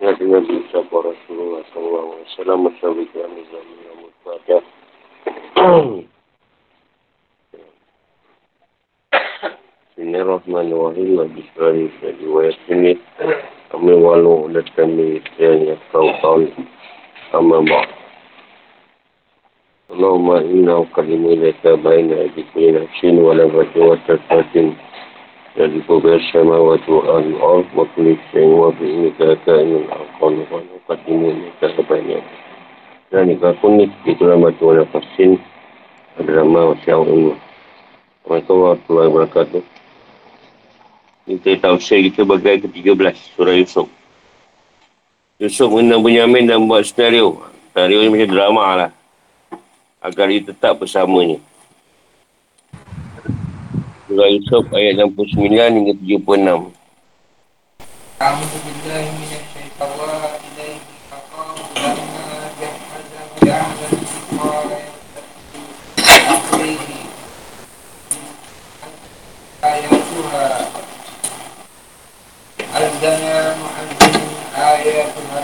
Nabi Nabi Sabah Rasulullah SAW Assalamualaikum warahmatullahi wabarakatuh Bismillahirrahmanirrahim Wayat ini Kami walau dan kami Yang kau tahu Amma ba' Allahumma inna kalimu ilaika baina Adikmi nafsin Walam tertatin jadi bersama waktu al-ar waktu yang waktu ini kata ini akan waktu ini kata banyak dan jika pun ni itulah waktu wala pasin adalah ma wasyaw ini Assalamualaikum warahmatullahi wabarakatuh kita tahu kita bagai ke-13 surah Yusuf. Yusuf mengenal Bunyamin dan buat senario. Senario ni macam drama lah agar dia tetap bersamanya Surah Yusuf ayat 69 hingga 76. Kamu sebenarnya minat syaitan ilaihi faqam lama jahada jahada ayatuha Al-Dana mu'adzim ayatuha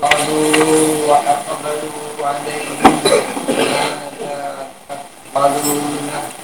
قالوا وأقبلوا عليهم قالوا نحكي قالوا نحكي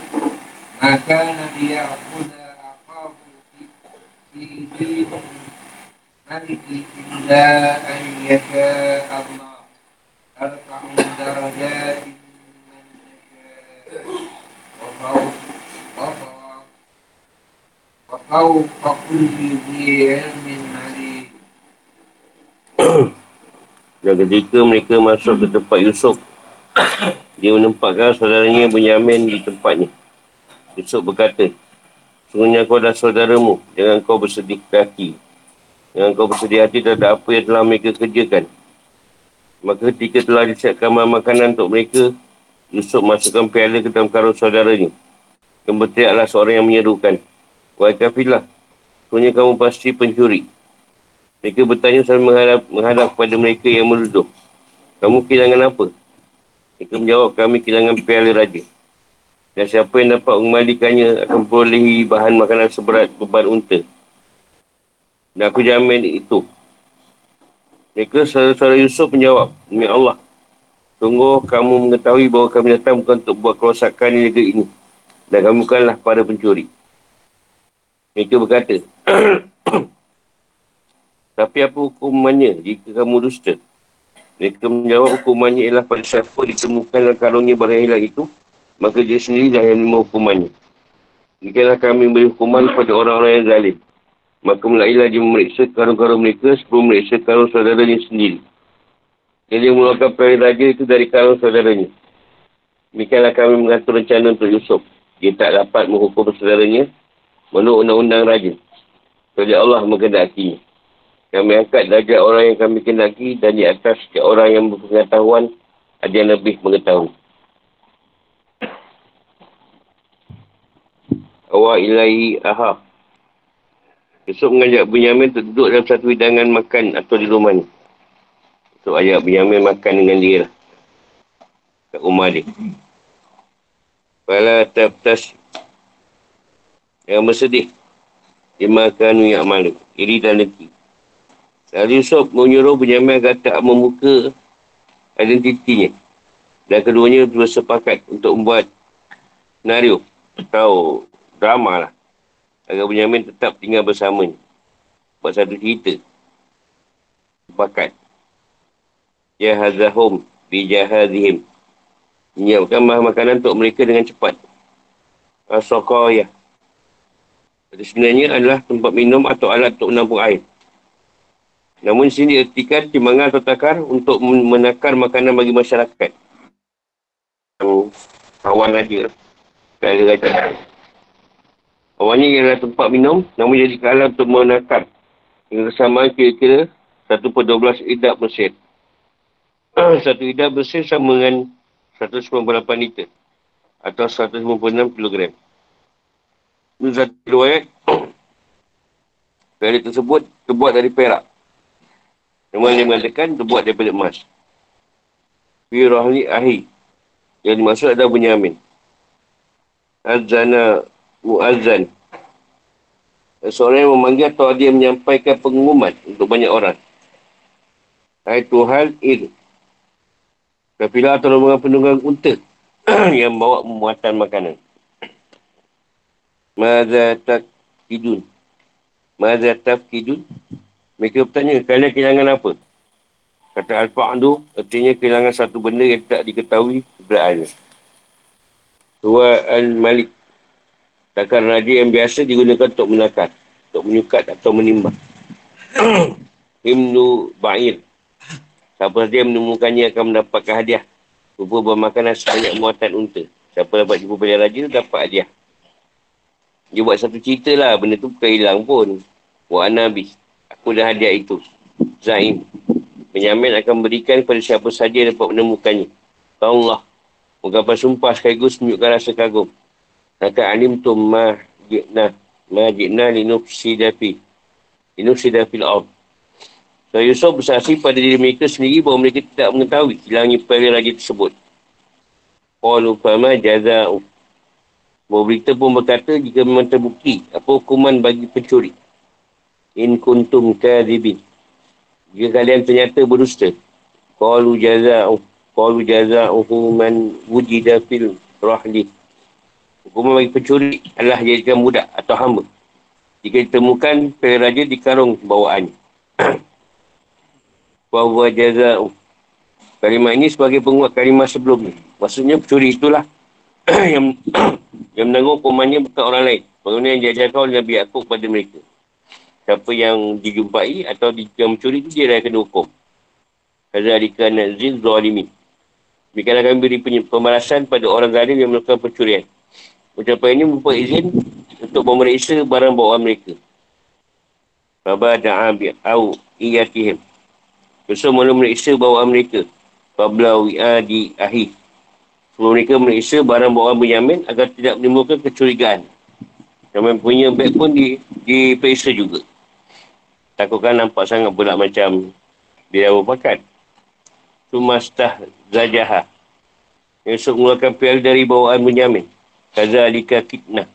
ما كان ليأخذ أخاه في دين ملك إلا أن يشاء الله ترفع درجات من يشاء وفوق وفوق وفوق كل ذي علم عليم Dan ketika mereka masuk ke tempat Yusuf, dia menempatkan saudaranya Benyamin di tempatnya. Yusuf berkata, Sungguhnya kau adalah saudaramu, jangan kau bersedih hati. Jangan kau bersedih hati terhadap apa yang telah mereka kerjakan. Maka ketika telah disiapkan makanan untuk mereka, Yusuf masukkan piala ke dalam karun saudaranya. Kemudian adalah seorang yang menyerukan. Wahai kafilah, sungguhnya kamu pasti pencuri. Mereka bertanya sambil menghadap, menghadap kepada mereka yang menuduh. Kamu kehilangan apa? Mereka menjawab, kami kehilangan piala raja. Dan siapa yang dapat mengembalikannya akan boleh bahan makanan seberat beban unta. Dan aku jamin itu. Mereka saudara Yusuf menjawab, Demi Allah, sungguh kamu mengetahui bahawa kami datang bukan untuk buat kerosakan di negeri ini. Dan kamu bukanlah para pencuri. Mereka berkata, Tapi apa hukumannya jika kamu dusta? Mereka menjawab hukumannya ialah pada siapa ditemukan dalam karungnya barang hilang itu, maka dia sendiri yang menerima hukumannya. Jikalau kami beri hukuman kepada orang-orang yang zalim, maka mulailah dia memeriksa karun-karun mereka sebelum memeriksa karun saudaranya sendiri. Jadi dia mengeluarkan peraih raja itu dari karun saudaranya. Demikianlah kami mengatur rencana untuk Yusuf. Dia tak dapat menghukum saudaranya menurut undang-undang raja. Jadi Allah mengendakinya. Kami angkat darjah orang yang kami kendaki dan di atas setiap orang yang berpengetahuan ada yang lebih mengetahui. Awa ilahi aha. Yusuf mengajak Bunyamin untuk duduk dalam satu hidangan makan atau di rumah ni. Untuk ajak Bunyamin makan dengan dia lah. Kat rumah dia. Fala tabtas. Jangan bersedih. Dimakan minyak malu. Iri dan leki. Lalu Yusuf menyuruh Bunyamin agar tak membuka identitinya. Dan keduanya bersepakat untuk membuat senario atau drama lah. Agar Bunyamin tetap tinggal bersamanya. Buat satu cerita. sepakat. Jahazahum bijahazihim. Menyiapkan bahan makanan untuk mereka dengan cepat. Asokayah. Jadi sebenarnya adalah tempat minum atau alat untuk menampung air. Namun sini ertikan timbangan atau takar untuk menakar makanan bagi masyarakat. Awan aja. Tak ada. Awannya ialah tempat minum, namun jadi kalah untuk menakar. Dengan kesamaan kira-kira 1 per 12 idap mesin. Satu idap mesin sama dengan 198 liter. Atau 156 kilogram. Ini satu riwayat. Kali tersebut terbuat dari perak. Namun dia mengatakan terbuat daripada emas. Firahli ahi. Yang dimaksud adalah Bunyamin. Azana muazzan. Seorang yang memanggil atau dia menyampaikan pengumuman untuk banyak orang. Hai Tuhan il. Kapilah atau rombongan penunggang unta yang bawa muatan makanan. Maza tak kidun. Maza tak kidun. Mereka bertanya, kalian kehilangan apa? Kata Al-Fa'adu, artinya kehilangan satu benda yang tak diketahui keberadaannya. Tua Al-Malik. Takkan raja yang biasa digunakan untuk menakar. Untuk menyukat atau menimbang. Himnu Ba'ir. Siapa saja yang menemukannya akan mendapatkan hadiah. Rupa bermakanan sebanyak muatan unta. Siapa dapat jumpa pada raja, dapat hadiah. Dia buat satu cerita lah. Benda tu bukan hilang pun. Wa Nabi. Aku dah hadiah itu. Zaim. Menyamin akan berikan kepada siapa saja yang dapat menemukannya. Allah. Mengapa sumpah sekaligus menunjukkan rasa kagum. Maka alim tu ma jikna. Ma jikna linufsidafi. Linufsidafi al So Yusuf bersaksi pada diri mereka sendiri bahawa mereka tidak mengetahui hilangnya para raja tersebut. Qalu fama jaza'u. Bahawa berita pun berkata jika memang terbukti apa hukuman bagi pencuri. In kuntum kadhibin. Jika kalian ternyata berdusta. Qalu jaza'u. Qalu jaza'uhu man wujida fil rahli. Hukuman bagi pencuri adalah jadikan budak atau hamba. Jika ditemukan para raja di karung bawaannya. Wahuwa jaza'u. Kalimah ini sebagai penguat kalimah sebelumnya. Maksudnya pencuri itulah yang yang menanggung hukumannya bukan orang lain. Pengguna yang diajarkan oleh Nabi Yaakob kepada mereka. Siapa yang dijumpai atau yang mencuri itu dia yang kena hukum. Kazalika nazil zalimin. Demikianlah kami beri pembalasan pada orang zalim yang melakukan pencurian. Ucapan ini membuat izin untuk memeriksa barang bawaan mereka. Baba da'a bi'au iyatihim. Besok mula memeriksa bawaan mereka. Babla wi'a di ahi. Sebelum mereka memeriksa barang bawaan Benyamin agar tidak menimbulkan kecurigaan. Yang punya beg pun di, diperiksa juga. Takutkan nampak sangat pula macam dia berpakat. Sumastah zajaha. Yusuf mengeluarkan piala dari bawaan Benyamin. Kaza alika kitnah.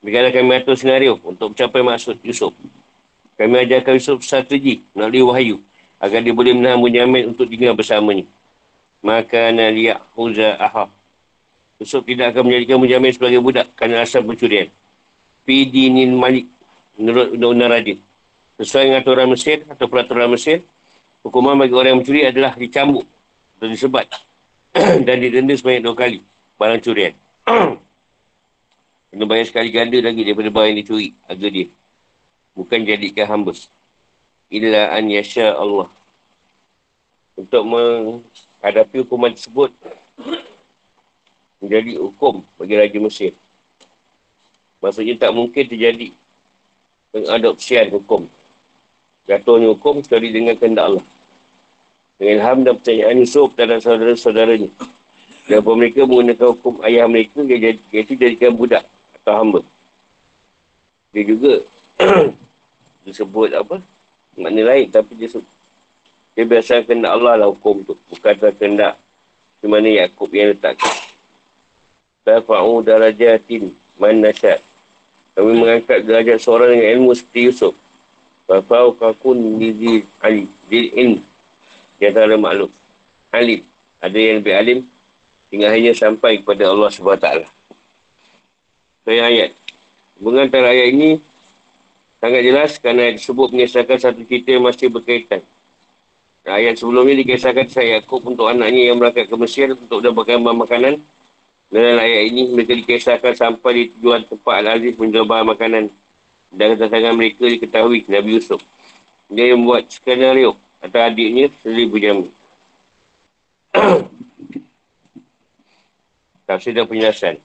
Bagaimana kami atur senario untuk mencapai maksud Yusuf. Kami ajarkan Yusuf strategi melalui wahyu agar dia boleh menahan Benyamin untuk tinggal bersamanya. Maka naliyak huza aha. Yusuf tidak akan menjadikan Benyamin sebagai budak kerana asal pencurian. Fidinin malik menurut undang-undang rajin. Sesuai dengan aturan Mesir atau peraturan Mesir, hukuman bagi orang yang mencuri adalah dicambuk dan disebat dan didenda sebanyak dua kali barang curian. Kena bayar sekali ganda lagi daripada barang yang dicuri harga dia. Bukan jadikan hamba. Illa an yasha Allah. Untuk menghadapi hukuman tersebut, menjadi hukum bagi Raja Mesir. Maksudnya tak mungkin terjadi pengadopsian hukum jatuhnya hukum sekali dengan kehendak Allah. Dengan ilham dan percayaan Yusuf terhadap saudara-saudaranya. Dan mereka menggunakan hukum ayah mereka iaitu jadikan budak atau hamba. Dia juga disebut apa? Makna lain tapi dia sebut. Dia biasa kehendak Allah lah hukum tu. Bukan kehendak di mana Yaakob yang letakkan. Tafa'u darajatin man nasyad. Kami mengangkat derajat seorang dengan ilmu seperti Yusuf. Fafau kakun di alim. Di ilmu. Di antara makhluk. Alim. Ada yang lebih alim. Hingga hanya sampai kepada Allah SWT. Saya ayat. Hubungan antara ayat ini sangat jelas kerana disebut mengisahkan satu cerita yang masih berkaitan Ayat sebelum ini dikisahkan saya Yaakob untuk anaknya yang berangkat ke Mesir untuk dapatkan bahan makanan. Dalam ayat ini mereka dikisahkan sampai di tujuan tempat Al-Aziz menjual bahan makanan. Dan kedatangan mereka diketahui Nabi Yusuf. Dia yang membuat skenario atau adiknya sendiri berjamin. Tafsir dan penjelasan.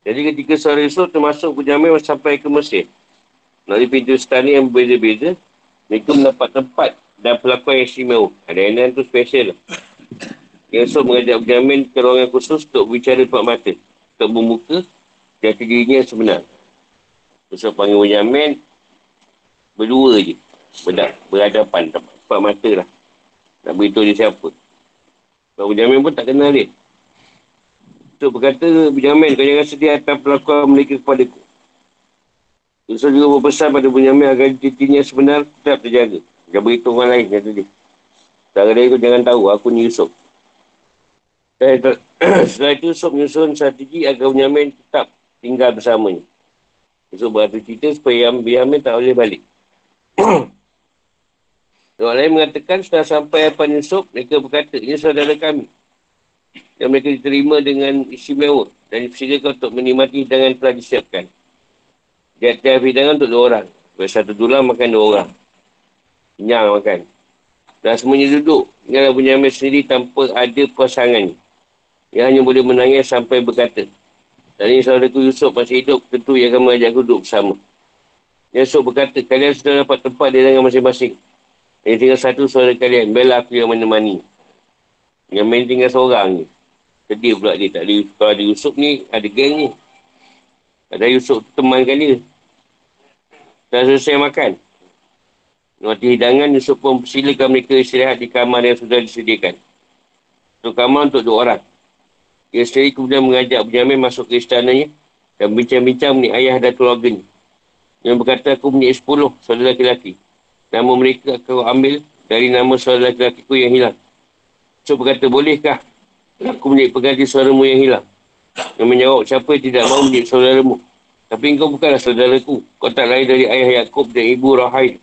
Jadi ketika seorang Yusuf termasuk berjamin sampai ke Mesir. Melalui pintu istana yang berbeza-beza, mereka mendapat tempat dan pelakuan yang istimewa. Ada yang tu special. Yusuf mengajak berjamin ke ruangan khusus untuk bicara depan mata. Untuk membuka jati dirinya sebenar. Yusuf panggil berjamin berdua je. Berdak, berhadapan tempat mata lah. Nak beritahu dia siapa. Berjamin pun tak kenal dia. Yusuf berkata, berjamin kau jangan sedih atas pelakuan mereka kepada aku. Yusuf juga berpesan pada Bunyamin agar titinya sebenar tetap terjaga. Jangan beritahu orang lain, kata dia. Setelah dia kau jangan tahu, aku ni Yusuf. Setelah itu Yusuf menyusun strategi agar Bunyamin tetap tinggal bersamanya. Yusuf beratu cerita supaya Bunyamin tak boleh balik. Orang lain mengatakan setelah sampai Apan Yusuf, mereka berkata, ini saudara kami. Yang mereka diterima dengan istimewa dan dipersilakan untuk menikmati hidangan telah disiapkan. Dia tiap hidangan untuk dua orang. Bila satu tulang makan dua orang. Kenyang makan. Dan semuanya duduk. Tinggallah Bunyamin sendiri tanpa ada pasangan. Yang hanya boleh menangis sampai berkata. Dan ini saudaraku Yusuf masih hidup. Tentu ia akan mengajak duduk bersama. Yusuf berkata, kalian sudah dapat tempat di dengan masing-masing. Ini tinggal satu saudara kalian. Bela aku yang menemani. Yang main tinggal seorang ni. Sedih pula dia. Tak ada, kalau ada Yusuf ni, ada geng ni. Ada Yusuf temankan dia. Dah selesai makan. Nanti hidangan, Yusuf pun persilakan mereka istirahat di kamar yang sudah disediakan. Untuk kamar untuk dua orang. Dia sendiri kemudian mengajak Benjamin masuk ke istananya dan bincang-bincang mengenai ayah dan keluarganya. Yang berkata, aku punya sepuluh saudara lelaki. Nama mereka aku ambil dari nama saudara lelaki ku yang hilang. So berkata, bolehkah aku menjadi pengganti saudaramu yang hilang? Yang menjawab, siapa yang tidak mahu menjadi saudaramu? Tapi engkau bukanlah saudaraku. Kau tak lain dari ayah Yaakob dan ibu Rahai.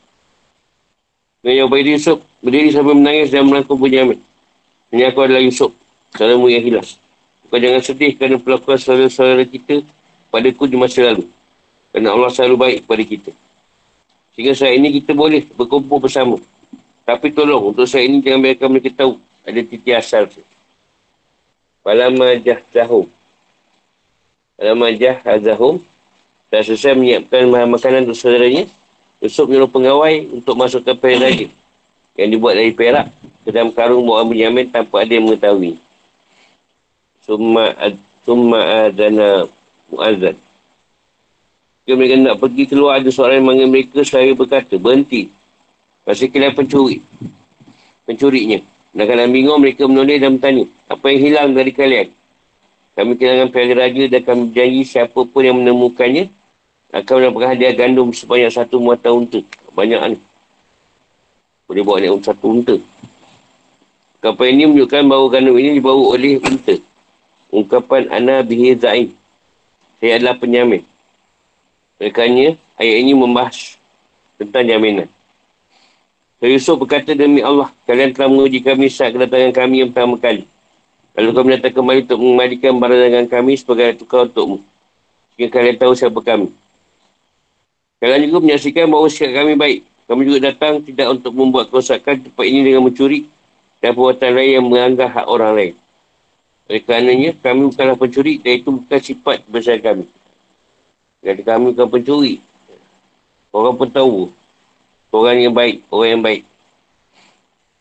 Dan yang baik Yusuf berdiri sambil menangis dan melangkau Bunyamin. Ini aku adalah Yusuf, saudaramu yang hilang. Kau jangan sedih kerana pelakuan saudara-saudara kita padaku di masa lalu. Kerana Allah selalu baik kepada kita. Sehingga saat ini kita boleh berkumpul bersama. Tapi tolong, untuk saat ini jangan biarkan mereka tahu ada titik asal. Falamah jahdahum. Falamah jahdahum. Dah selesai menyiapkan makanan untuk saudaranya, Yusuf menyuruh pengawai untuk masukkan perak raja yang dibuat dari perak ke dalam karung buah Benjamin tanpa ada yang mengetahui. Summa, ad, summa adana mu'azad. Jika mereka nak pergi keluar, ada seorang yang mereka, saya berkata, berhenti. Masih kalian pencuri. Pencurinya. Dan kalau bingung, mereka menulis dan bertanya, apa yang hilang dari kalian? Kami kehilangan piala raja dan kami berjanji siapa pun yang menemukannya akan mendapatkan hadiah gandum sebanyak satu muatan unta. Banyak ni. Boleh bawa naik satu unta. Ungkapan ini menunjukkan bahawa gandum ini dibawa oleh unta. Ungkapan Ana bihi za'im. Saya adalah penyamin. Olehkannya, ayat ini membahas tentang jaminan. So, Yusuf berkata demi Allah, kalian telah menguji kami saat kedatangan kami yang pertama kali. Lalu kami datang kembali untuk mengembalikan barang dagangan kami sebagai tukar untukmu. Jika kalian tahu siapa kami. Kalian juga menyaksikan bahawa sikap kami baik. Kami juga datang tidak untuk membuat kerosakan tempat ini dengan mencuri dan perbuatan lain yang menganggap hak orang lain. Oleh kerananya, kami bukanlah pencuri dan itu bukan sifat besar kami. Jadi kami bukan pencuri. Orang pun tahu. Orang yang baik, orang yang baik.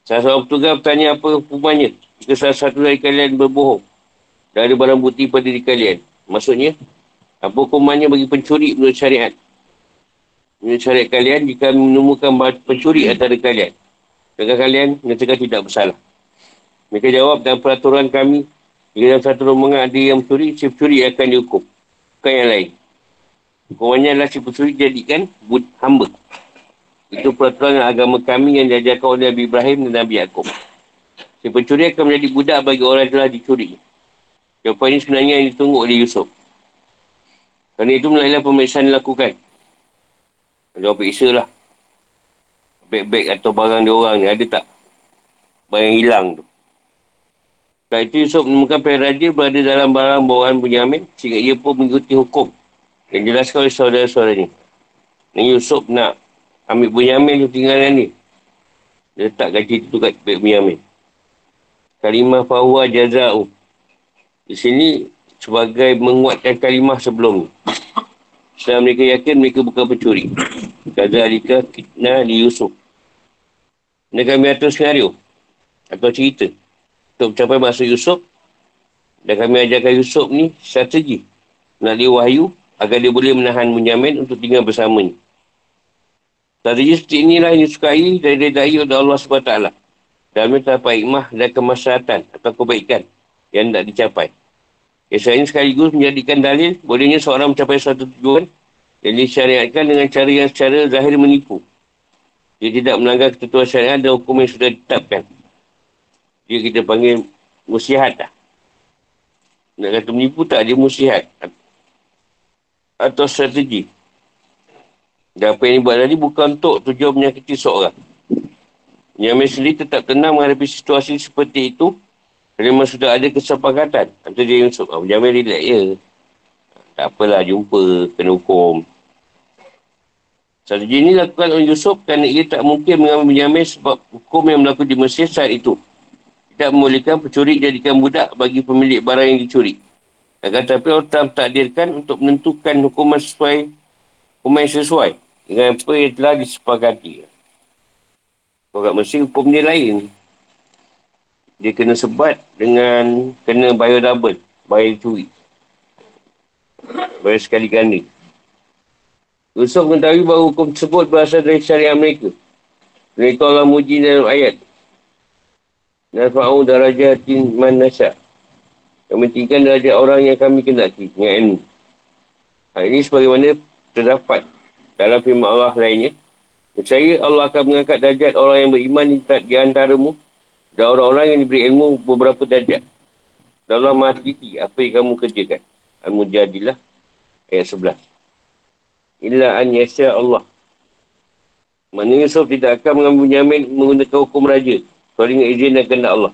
Salah seorang petugas bertanya apa hukumannya jika salah satu dari kalian berbohong dan ada barang bukti pada diri kalian. Maksudnya, apa hukumannya bagi pencuri menurut syariat? Menurut syariat kalian, jika menemukan pencuri antara kalian, dengan kalian menyatakan tidak bersalah. Mereka jawab dalam peraturan kami, jika dalam satu rombongan ada yang mencuri, si pencuri akan dihukum. Bukan yang lain. Hukumannya adalah si pencuri jadikan hamba. Itu peraturan agama kami yang diajarkan oleh Nabi Ibrahim dan Nabi Yaakob. Si pencuri akan menjadi budak bagi orang yang telah dicuri. Jawapan ini sebenarnya yang ditunggu oleh Yusuf. Kerana itu melalui pemeriksaan dilakukan. Jawab periksa lah. beg-beg atau barang dia orang ni. Ada tak? Barang hilang tu. Setelah itu Yusuf menemukan pihak raja berada dalam barang bawaan Bunyamin sehingga ia pun mengikuti hukum yang jelaskan oleh saudara-saudara ni. Dan Yusuf nak ambil Bunyamin tu tinggalan ni. Dia letak gaji tu kat pihak Bunyamin. Kalimah fahuwa jaza'u. Di sini sebagai menguatkan kalimah sebelum ni. Setelah mereka yakin mereka bukan pencuri. Kata Alika fitnah di Yusuf. Ini kami atur senario. Atau cerita untuk mencapai maksud Yusuf dan kami ajarkan Yusuf ni strategi nak dia wahyu agar dia boleh menahan Bunyamin untuk tinggal bersama Strategi seperti inilah yang disukai dari daya oleh Allah SWT. Dalamnya terdapat hikmah dan kemaslahatan atau kebaikan yang tak dicapai. Kisah ini sekaligus menjadikan dalil bolehnya seorang mencapai suatu tujuan yang disyariatkan dengan cara yang secara zahir menipu. Dia tidak melanggar ketentuan syariat dan hukum yang sudah ditetapkan. Dia kita panggil musihat lah. Nak kata menipu tak, dia musihat. Atau strategi. Dan apa yang dia buat tadi bukan untuk tujuan menyakiti seorang. Yang sendiri tetap tenang menghadapi situasi seperti itu. Kerana sudah ada kesepakatan. Atau dia sok. Abu Jamil relax ya. Tak apalah jumpa, kena hukum. Strategi ini lakukan oleh Yusuf kerana ia tak mungkin mengambil Benjamin sebab hukum yang berlaku di Mesir saat itu tidak membolehkan pencuri jadikan budak bagi pemilik barang yang dicuri. Akan tetapi Allah telah takdirkan untuk menentukan hukuman sesuai hukuman sesuai dengan apa yang telah disepakati. Kat Mesir hukum dia lain. Dia kena sebat dengan kena bayar double. Bayar curi. Bayar sekali ganda. Yusuf mengetahui bahawa hukum tersebut berasal dari syariah mereka. Itu Allah muji dalam ayat. Nafa'u darajatin man nasya. Kami tinggikan darajat orang yang kami kendaki dengan ilmu. Hal ini sebagaimana terdapat dalam firman Allah lainnya. Percaya Allah akan mengangkat darjat orang yang beriman di, antaramu dan orang-orang yang diberi ilmu beberapa darjat. Dan Allah maha apa yang kamu kerjakan. Al-Mujadilah ayat 11. Illa an yasya Allah. Maknanya Yusuf tidak akan mengambil nyamin menggunakan hukum raja. Kalau dengan izin dan kehendak Allah.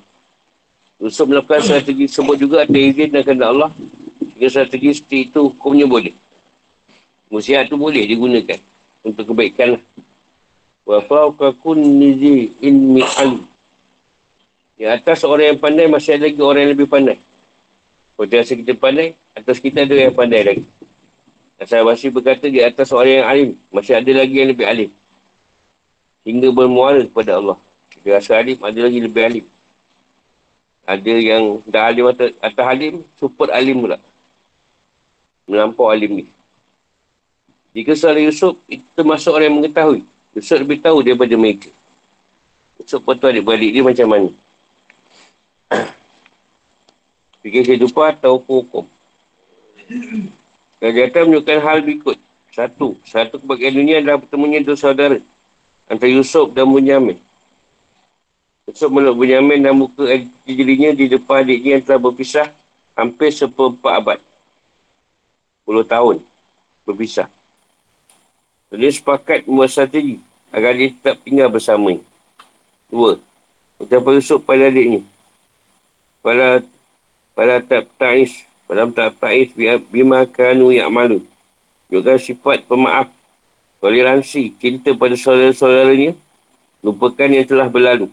Yusuf melakukan strategi sebut juga ada izin dan kehendak Allah. Jika strategi seperti itu hukumnya boleh. Musiat tu boleh digunakan. Untuk kebaikan lah. Wa fawqakun nizi in mi'al. Di atas orang yang pandai masih ada lagi orang yang lebih pandai. Kalau rasa kita pandai, atas kita ada yang pandai lagi. Asal Basi berkata di atas orang yang alim, masih ada lagi yang lebih alim. Hingga bermuara kepada Allah. Dia rasa alim, ada lagi lebih alim. Ada yang dah alim atau atas alim, super alim pula. Melampau alim ni. Jika seorang Yusuf, itu termasuk orang yang mengetahui. Yusuf lebih tahu daripada mereka. Yusuf pun tahu adik-beradik dia macam mana. Fikir kehidupan atau hukum. Kejahatan menunjukkan hal berikut. Satu, satu kebahagiaan dunia adalah pertemuannya dua saudara. Antara Yusuf dan Bunyamin. Yusuf meluk Bunyamin dan muka dirinya di depan adiknya yang telah berpisah hampir seperempat abad. Puluh tahun berpisah. Jadi sepakat strategi agar dia tetap tinggal bersama. Dua. Ucapan Yusuf pada adiknya. Pada pada tak ta'is. Pada tak ta'is bima kanu yang malu. Juga sifat pemaaf. Toleransi, cinta pada saudara-saudaranya. Lupakan yang telah berlalu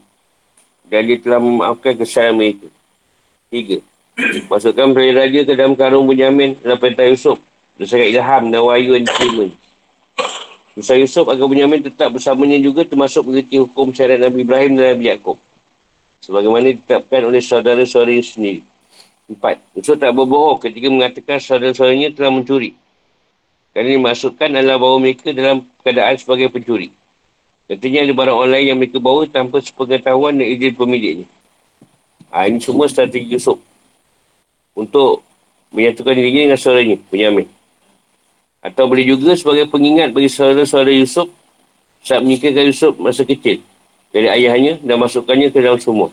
dan dia telah memaafkan kesalahan mereka. Tiga. Masukkan perayaan raja ke dalam karung Bunyamin dalam perintah Yusuf. Bersama ilham dan wahyu yang diterima. Musa Yusuf agar Bunyamin tetap bersamanya juga termasuk mengerti hukum syariat Nabi Ibrahim dan Nabi Yaakob. Sebagaimana ditetapkan oleh saudara-saudara sendiri. Empat. Yusuf tak berbohong ketika mengatakan saudara-saudaranya telah mencuri. Kerana dimasukkan adalah bahawa mereka dalam keadaan sebagai pencuri. Katanya ada barang online yang mereka bawa tanpa sepengetahuan dan izin pemiliknya. Ha, ini semua strategi Yusuf. Untuk menyatukan dirinya dengan saudaranya, penyamin. Atau boleh juga sebagai pengingat bagi saudara-saudara Yusuf saat menikahkan Yusuf masa kecil dari ayahnya dan masukkannya ke dalam semua.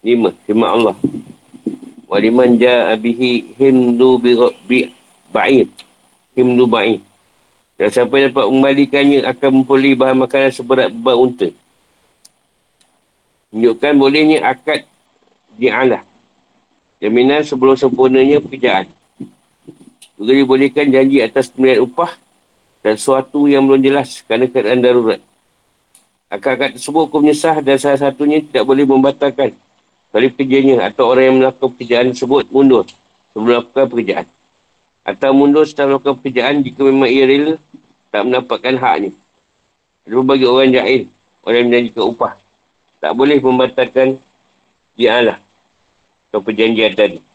Lima, firman Allah. Waliman ja'a bihi himdu bi ba'id. Himdu ba'id. Dan siapa yang dapat mengembalikannya akan memperoleh bahan makanan seberat beban unta. Menunjukkan bolehnya akad di'alah. Jaminan sebelum sempurnanya pekerjaan. Juga dibolehkan janji atas pemberian upah dan sesuatu yang belum jelas kerana keadaan darurat. Akad-akad tersebut hukumnya sah dan salah satunya tidak boleh membatalkan dari pekerjanya atau orang yang melakukan pekerjaan tersebut mundur sebelum melakukan pekerjaan. Atau mundur setelah melakukan pekerjaan jika memang ia rela tak mendapatkan haknya. Ada bagi orang jahil, orang yang menjanjikan upah. Tak boleh membatalkan dia lah atau perjanjian tadi.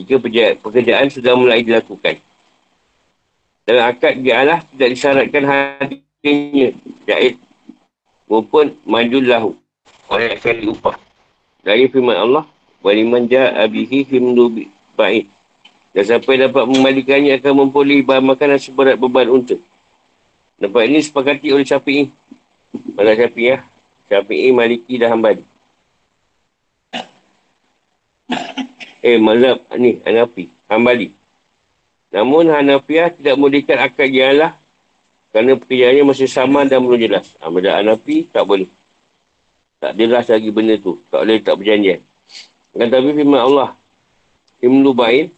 Jika pekerjaan sudah mulai dilakukan. Dalam akad dia lah tidak disyaratkan hadirnya jahil maupun majulahu yang akan diupah. Dari firman Allah, Waliman ja'abihi himdu baik. Dan siapa yang dapat membalikannya akan memperoleh bahan makanan seberat beban unta. Nampak ini sepakati oleh Syafi'i. Mana Syafi'i ya? Syafi'i, Maliki dan Hambali. Eh, mazhab ni, Hanafi, Hambali. Namun Hanafiah tidak memulihkan akad jalan kerana pekerjaannya masih sama dan belum jelas. Mazhab Hanafi tak boleh. Tak jelas lagi benda tu. Tak boleh tak berjanjian. Dan tapi firman Allah. Himlu bain.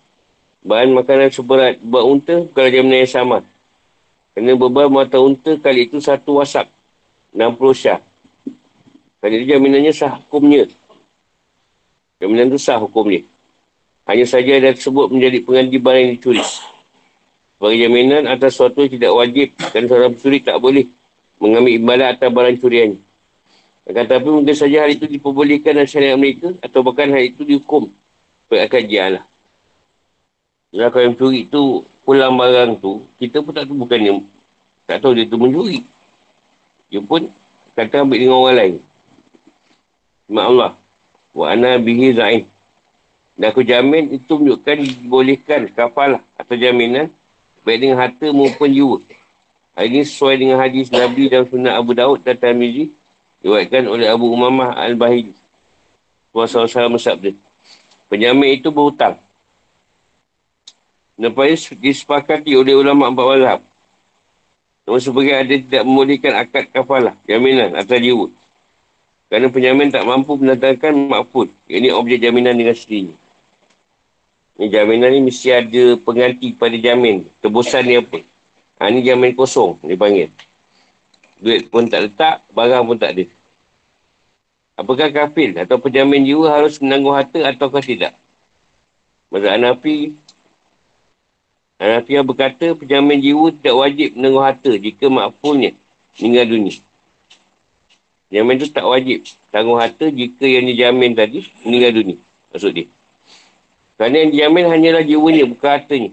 Bahan makanan seberat buat unta bukan jaminan yang sama. Kerana beban mata unta kali itu satu wasak. 60 syah. Itu jaminannya sah hukumnya. Jaminan itu sah hukumnya. Hanya saja ada tersebut menjadi pengganti barang yang dicuri. Sebagai jaminan atas sesuatu tidak wajib dan seorang pencuri tak boleh mengambil imbalan atas barang curiannya. Akan tetapi mungkin saja hal itu diperbolehkan dalam syariat mereka atau bahkan hal itu dihukum berakan jialah. Kalau kalau yang curi tu pulang barang tu, kita pun tak tahu bukannya tak tahu dia tu mencuri. Dia pun kata ambil dengan orang lain. Mak Allah. Wa ana bihi za'in. Dan aku jamin itu menunjukkan dibolehkan kafalah atau jaminan baik dengan harta maupun jiwa. Hal ini sesuai dengan hadis Nabi dan sunnah Abu Daud dan Tamizi Diwakilkan oleh Abu Umamah Al-Bahid. Puasa usaha bersabda. Penyamin itu berhutang. Nampaknya disepakati oleh ulama empat wazhab. Namun sebagai ada tidak memulihkan akad kafalah, jaminan atau jiwa. Kerana penyamin tak mampu mendatangkan makfud. Ini objek jaminan dengan sendirinya. Ini jaminan ni mesti ada pengganti pada jamin. Tebusan ni apa? Ha, ni jamin kosong, dipanggil. Duit pun tak letak, barang pun tak ada. Apakah kafir atau penjamin jiwa harus menanggung harta ataukah tidak? Masa Anafi, Anafi yang berkata penjamin jiwa tidak wajib menanggung harta jika makfulnya meninggal dunia. Jamin itu tak wajib tanggung harta jika yang dijamin tadi meninggal dunia. Maksud dia. Kerana yang dijamin hanyalah jiwanya, bukan hartanya.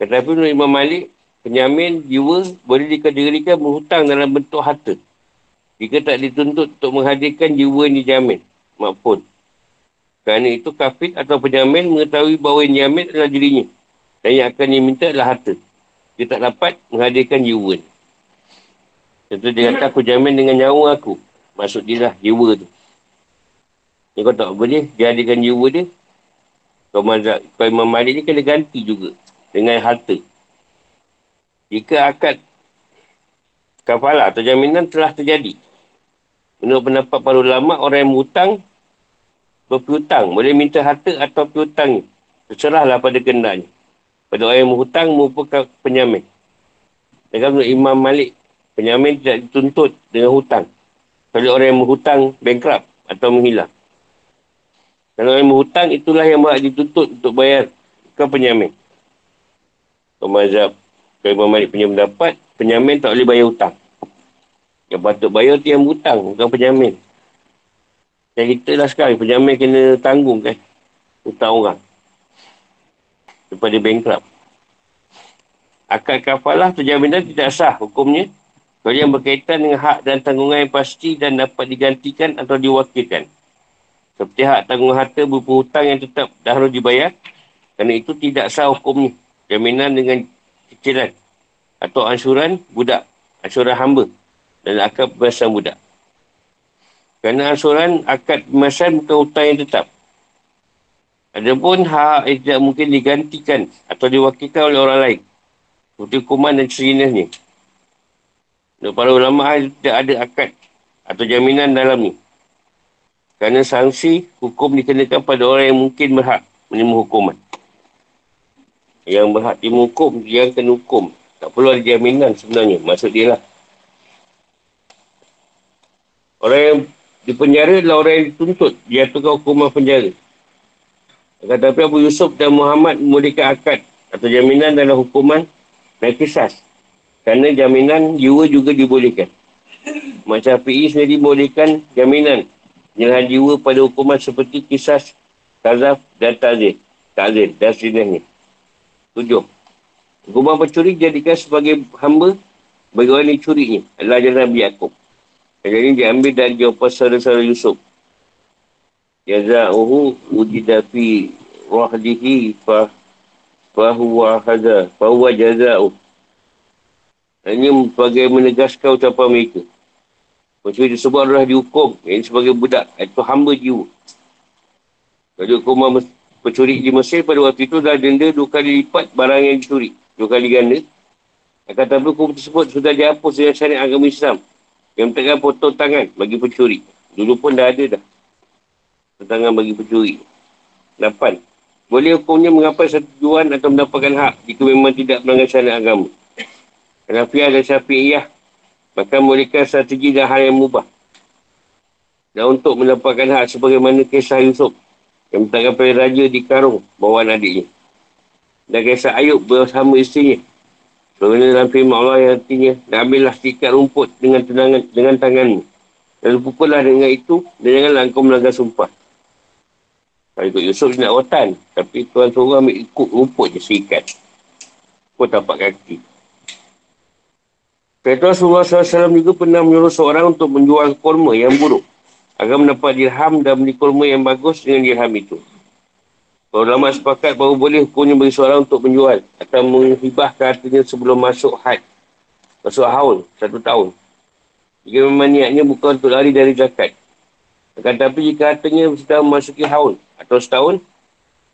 Tetapi menurut Imam Malik, penyamin jiwa boleh dikategorikan berhutang dalam bentuk harta. Jika tak dituntut untuk menghadirkan jiwa yang dijamin. Maupun. Kerana itu kafir atau penyamin mengetahui bahawa yang dijamin adalah dirinya. Dan yang akan diminta adalah harta. Dia tak dapat menghadirkan jiwa ni. Contoh dia kata aku jamin dengan nyawa aku. Maksud dia lah jiwa tu. Ni kau tak boleh dia hadirkan jiwa dia. Kau, kau Imam Malik ni kena ganti juga. Dengan harta. Jika akad kafalah atau jaminan telah terjadi. Menurut pendapat para ulama, orang yang berhutang, berpiutang. Boleh minta harta atau piutang. Terserahlah pada kendanya. Pada orang yang berhutang maupun penyamin. Dan menurut Imam Malik, penyamin tidak dituntut dengan hutang. Kalau orang yang berhutang bankrupt atau menghilang. Kalau yang berhutang, itulah yang berhak dituntut untuk bayar. Bukan penyamin. Pemazhab kalau Imam Malik punya pendapat, penyamin tak boleh bayar hutang. Yang patut bayar tu yang hutang, bukan penyamin. Dan kita lah sekarang, penyamin kena tanggung kan. Hutang orang. Daripada bankrupt. Akal kafalah penjaminan tidak sah hukumnya. Kalau yang berkaitan dengan hak dan tanggungan yang pasti dan dapat digantikan atau diwakilkan. Seperti hak tanggung harta berupa hutang yang tetap dah harus dibayar. Kerana itu tidak sah hukumnya. Jaminan dengan cicilan atau ansuran budak, ansuran hamba dan akad pembebasan budak. Kerana ansuran akad pembebasan bukan hutang yang tetap. Adapun hak yang tidak mungkin digantikan atau diwakilkan oleh orang lain. Seperti hukuman dan sejenisnya. Dan para ulama tidak ada akad atau jaminan dalam ni. Kerana sanksi hukum dikenakan pada orang yang mungkin berhak menerima hukuman. Yang berhak dihukum, dia kena hukum. Tak perlu ada jaminan sebenarnya. Maksud dia lah. Orang yang dipenjara adalah orang yang dituntut. Tukar hukuman penjara. Tetapi Abu Yusuf dan Muhammad memulihkan akad atau jaminan dalam hukuman dan kisah. Kerana jaminan jiwa juga dibolehkan. Macam PI sendiri bolehkan jaminan penyerahan jiwa pada hukuman seperti kisah kazaf dan tazir. Tazir dan sejenisnya. Tujuh. Hukuman pencuri dijadikan sebagai hamba bagi orang yang curinya. Adalah jalan Nabi Yaakob. Yang ini diambil dari jawapan saudara-saudara Yusuf. Jaza'uhu wujida fi rahdihi fa fahuwa hadha fahuwa jaza'u. Ini sebagai menegaskan ucapan mereka. Pencuri tersebut adalah dihukum. Ini sebagai budak. Itu hamba jiwa. Kalau hukuman pencuri di Mesir pada waktu itu dah denda dua kali lipat barang yang dicuri. Dua kali ganda. Akan tapi hukum tersebut sudah dihapus dengan syariat agama Islam. Yang menetapkan potong tangan bagi pencuri. Dulu pun dah ada dah. Tangan bagi pencuri. Lapan. Boleh hukumnya mengapai satu tujuan atau mendapatkan hak jika memang tidak melanggar syariat agama. Hanafiah dan Syafi'iyah Bahkan mereka strategi dan hal yang mubah. Dan untuk mendapatkan hak sebagaimana kisah Yusuf yang menetapkan pada raja di karung bawaan adiknya. Dan kisah Ayub bersama isterinya. Sebagaimana dalam firman Allah yang artinya, dan ambillah sikat rumput dengan tenangan, dengan tanganmu. Dan pukullah dengan itu, dan janganlah engkau melanggar sumpah. Kalau ikut Yusuf nak rotan. Tapi tuan suruh ambil ikut rumput je sikat. Kau tapak kaki. Kata Rasulullah SAW juga pernah menyuruh seorang untuk menjual kurma yang buruk agar mendapat dirham dan beli kurma yang bagus dengan dirham itu. Para ulama sepakat bahawa boleh hukumnya bagi seorang untuk menjual atau menghibahkan hartanya sebelum masuk had. Masuk haul, satu tahun. Jika memang niatnya bukan untuk lari dari zakat. Akan tapi jika hartanya sudah memasuki haul atau setahun,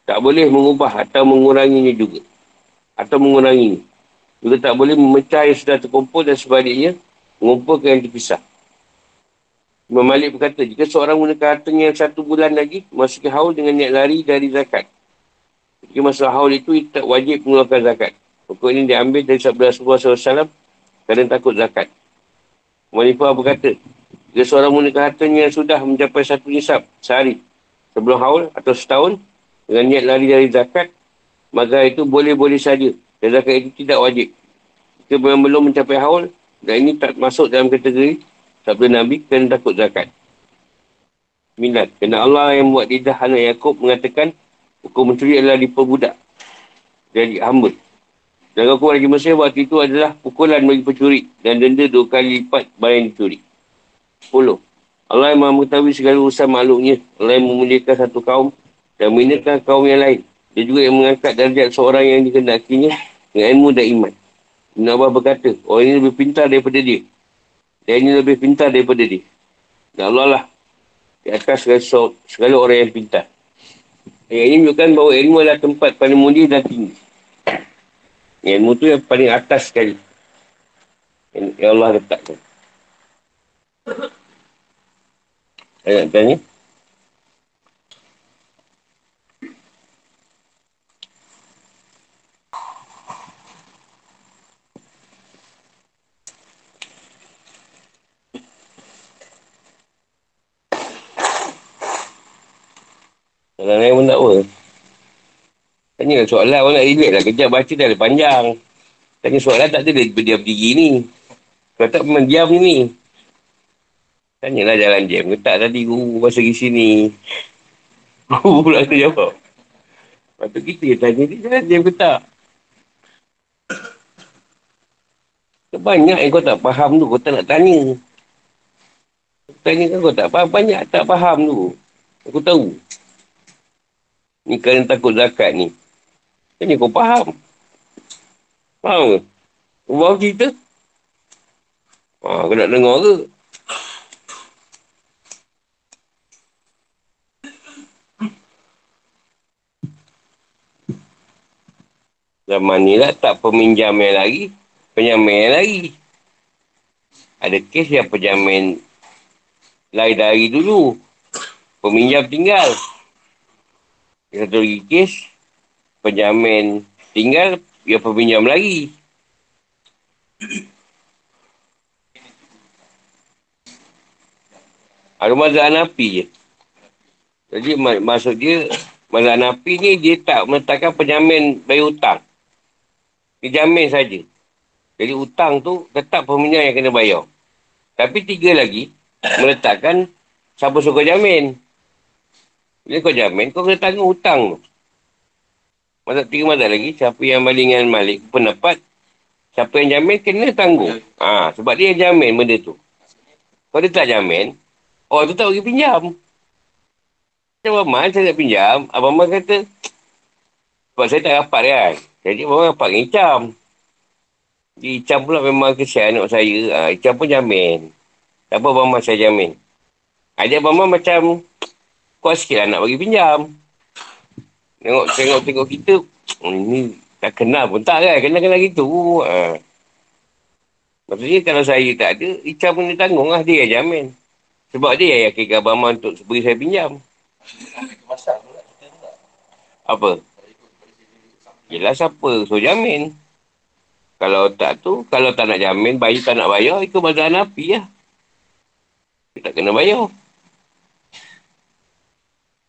tak boleh mengubah atau menguranginya juga. Atau menguranginya. Juga tak boleh memecah yang sudah terkumpul dan sebaliknya mengumpulkan yang terpisah. Imam Malik berkata, jika seorang menggunakan hartanya yang satu bulan lagi, masuki haul dengan niat lari dari zakat. Jika masa haul itu, tak wajib mengeluarkan zakat. Pokok ini diambil dari sabda Rasulullah SAW kerana takut zakat. Manifah berkata, jika seorang menggunakan hartanya yang sudah mencapai satu nisab sehari sebelum haul atau setahun dengan niat lari dari zakat, maka itu boleh-boleh saja dan zakat itu tidak wajib. Jika memang belum mencapai haul, dan ini tak masuk dalam kategori sabda Nabi kena takut zakat. Minat. Kerana Allah yang buat lidah anak Yaakob mengatakan hukum mencuri adalah diperbudak. Jadi hamba. Dan hukum Raja Mesir waktu itu adalah pukulan bagi pencuri dan denda dua kali lipat barang yang dicuri. Sepuluh. Allah yang mengetahui segala urusan makhluknya. Allah yang memuliakan satu kaum dan meninakan kaum yang lain. Dia juga yang mengangkat darjat seorang yang dikenakinya dengan ilmu dan iman. Ibn Abbas berkata, orang ini lebih pintar daripada dia. Dan ini lebih pintar daripada dia. Dan Allah lah di atas segala, segala orang yang pintar. Ayat ini menunjukkan bahawa ilmu adalah tempat paling mulia dan tinggi. Ilmu tu yang paling atas sekali. Yang Allah letakkan. Ayat tanya. Kalau lain pun tak apa. Tanya soalan orang nak relax lah. Kejap baca dah ada panjang. Tanya soalan tak ada dia berdiam diri ni. Kalau tak memang diam ni. Tanya lah jalan jam. Ke tak tadi guru masa pergi sini. Guru pula tu jawab. Lepas kita tanya dia jalan jam ke tak. Banyak yang kau tak faham tu. Kau tak nak tanya. Tanya kan kau tak faham. Banyak tak faham tu. Aku tahu. Ni kerana takut zakat ni. Ini kau faham. Faham ke? Kau faham cerita? Ha, kau nak dengar ke? Zaman ni lah tak peminjam yang lari, penyamin yang lari. Ada kes yang penjamin lari dari dulu. Peminjam tinggal. Satu lagi kes, penjamin tinggal, yang peminjam lari. Ada mazhab Hanafi je. Jadi mak- maksud dia, mazhab Hanafi ni dia tak meletakkan penjamin bayar hutang. Dia jamin saja. Jadi hutang tu tetap peminjam yang kena bayar. Tapi tiga lagi, meletakkan siapa suka jamin. Bila kau jamin, kau kena tanggung hutang tu. Mazhab tiga mazhab lagi, siapa yang balingan malik pendapat, siapa yang jamin kena tanggung. Ha, sebab dia yang jamin benda tu. Kalau dia tak jamin, orang tu tak bagi pinjam. Macam Abang Man, saya nak pinjam. Abang Man kata, sebab saya tak rapat kan. Jadi Abang Man rapat dengan Icam. Jadi Icam pula memang kesian anak saya. Ha, Icam pun jamin. Tak apa Abang Man saya jamin. Jadi Abang Man macam, kuat sikit lah nak bagi pinjam. Tengok, tengok, tengok kita, oh, ni tak kenal pun tak kan. Kenal-kenal gitu. Ha. Maksudnya kalau saya tak ada, Icam pun dia tanggung lah. Dia yang jamin. Sebab dia yang yakin Abang Man untuk beri saya pinjam. Apa? Yelah siapa so jamin. Kalau tak tu, kalau tak nak jamin, bayi tak nak bayar, ikut bazar Nafi lah. Dia tak kena bayar.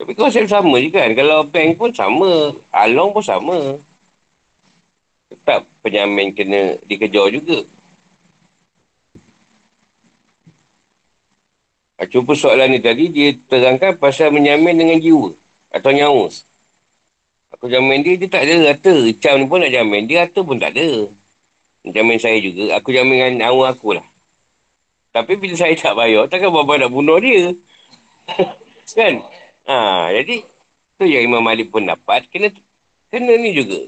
Tapi konsep sama je kan. Kalau bank pun sama. Along pun sama. Tetap penyamin kena dikejar juga. Ha, Cuma soalan ni tadi, dia terangkan pasal menyamin dengan jiwa. Atau nyawa. Aku jamin dia, dia tak ada rata. Icam ni pun nak jamin. Dia rata pun tak ada. Jamin saya juga. Aku jamin dengan nyawa aku lah. Tapi bila saya tak bayar, takkan bapa nak bunuh dia. kan? Ha, jadi, tu yang Imam Malik pun dapat. Kena kena ni juga.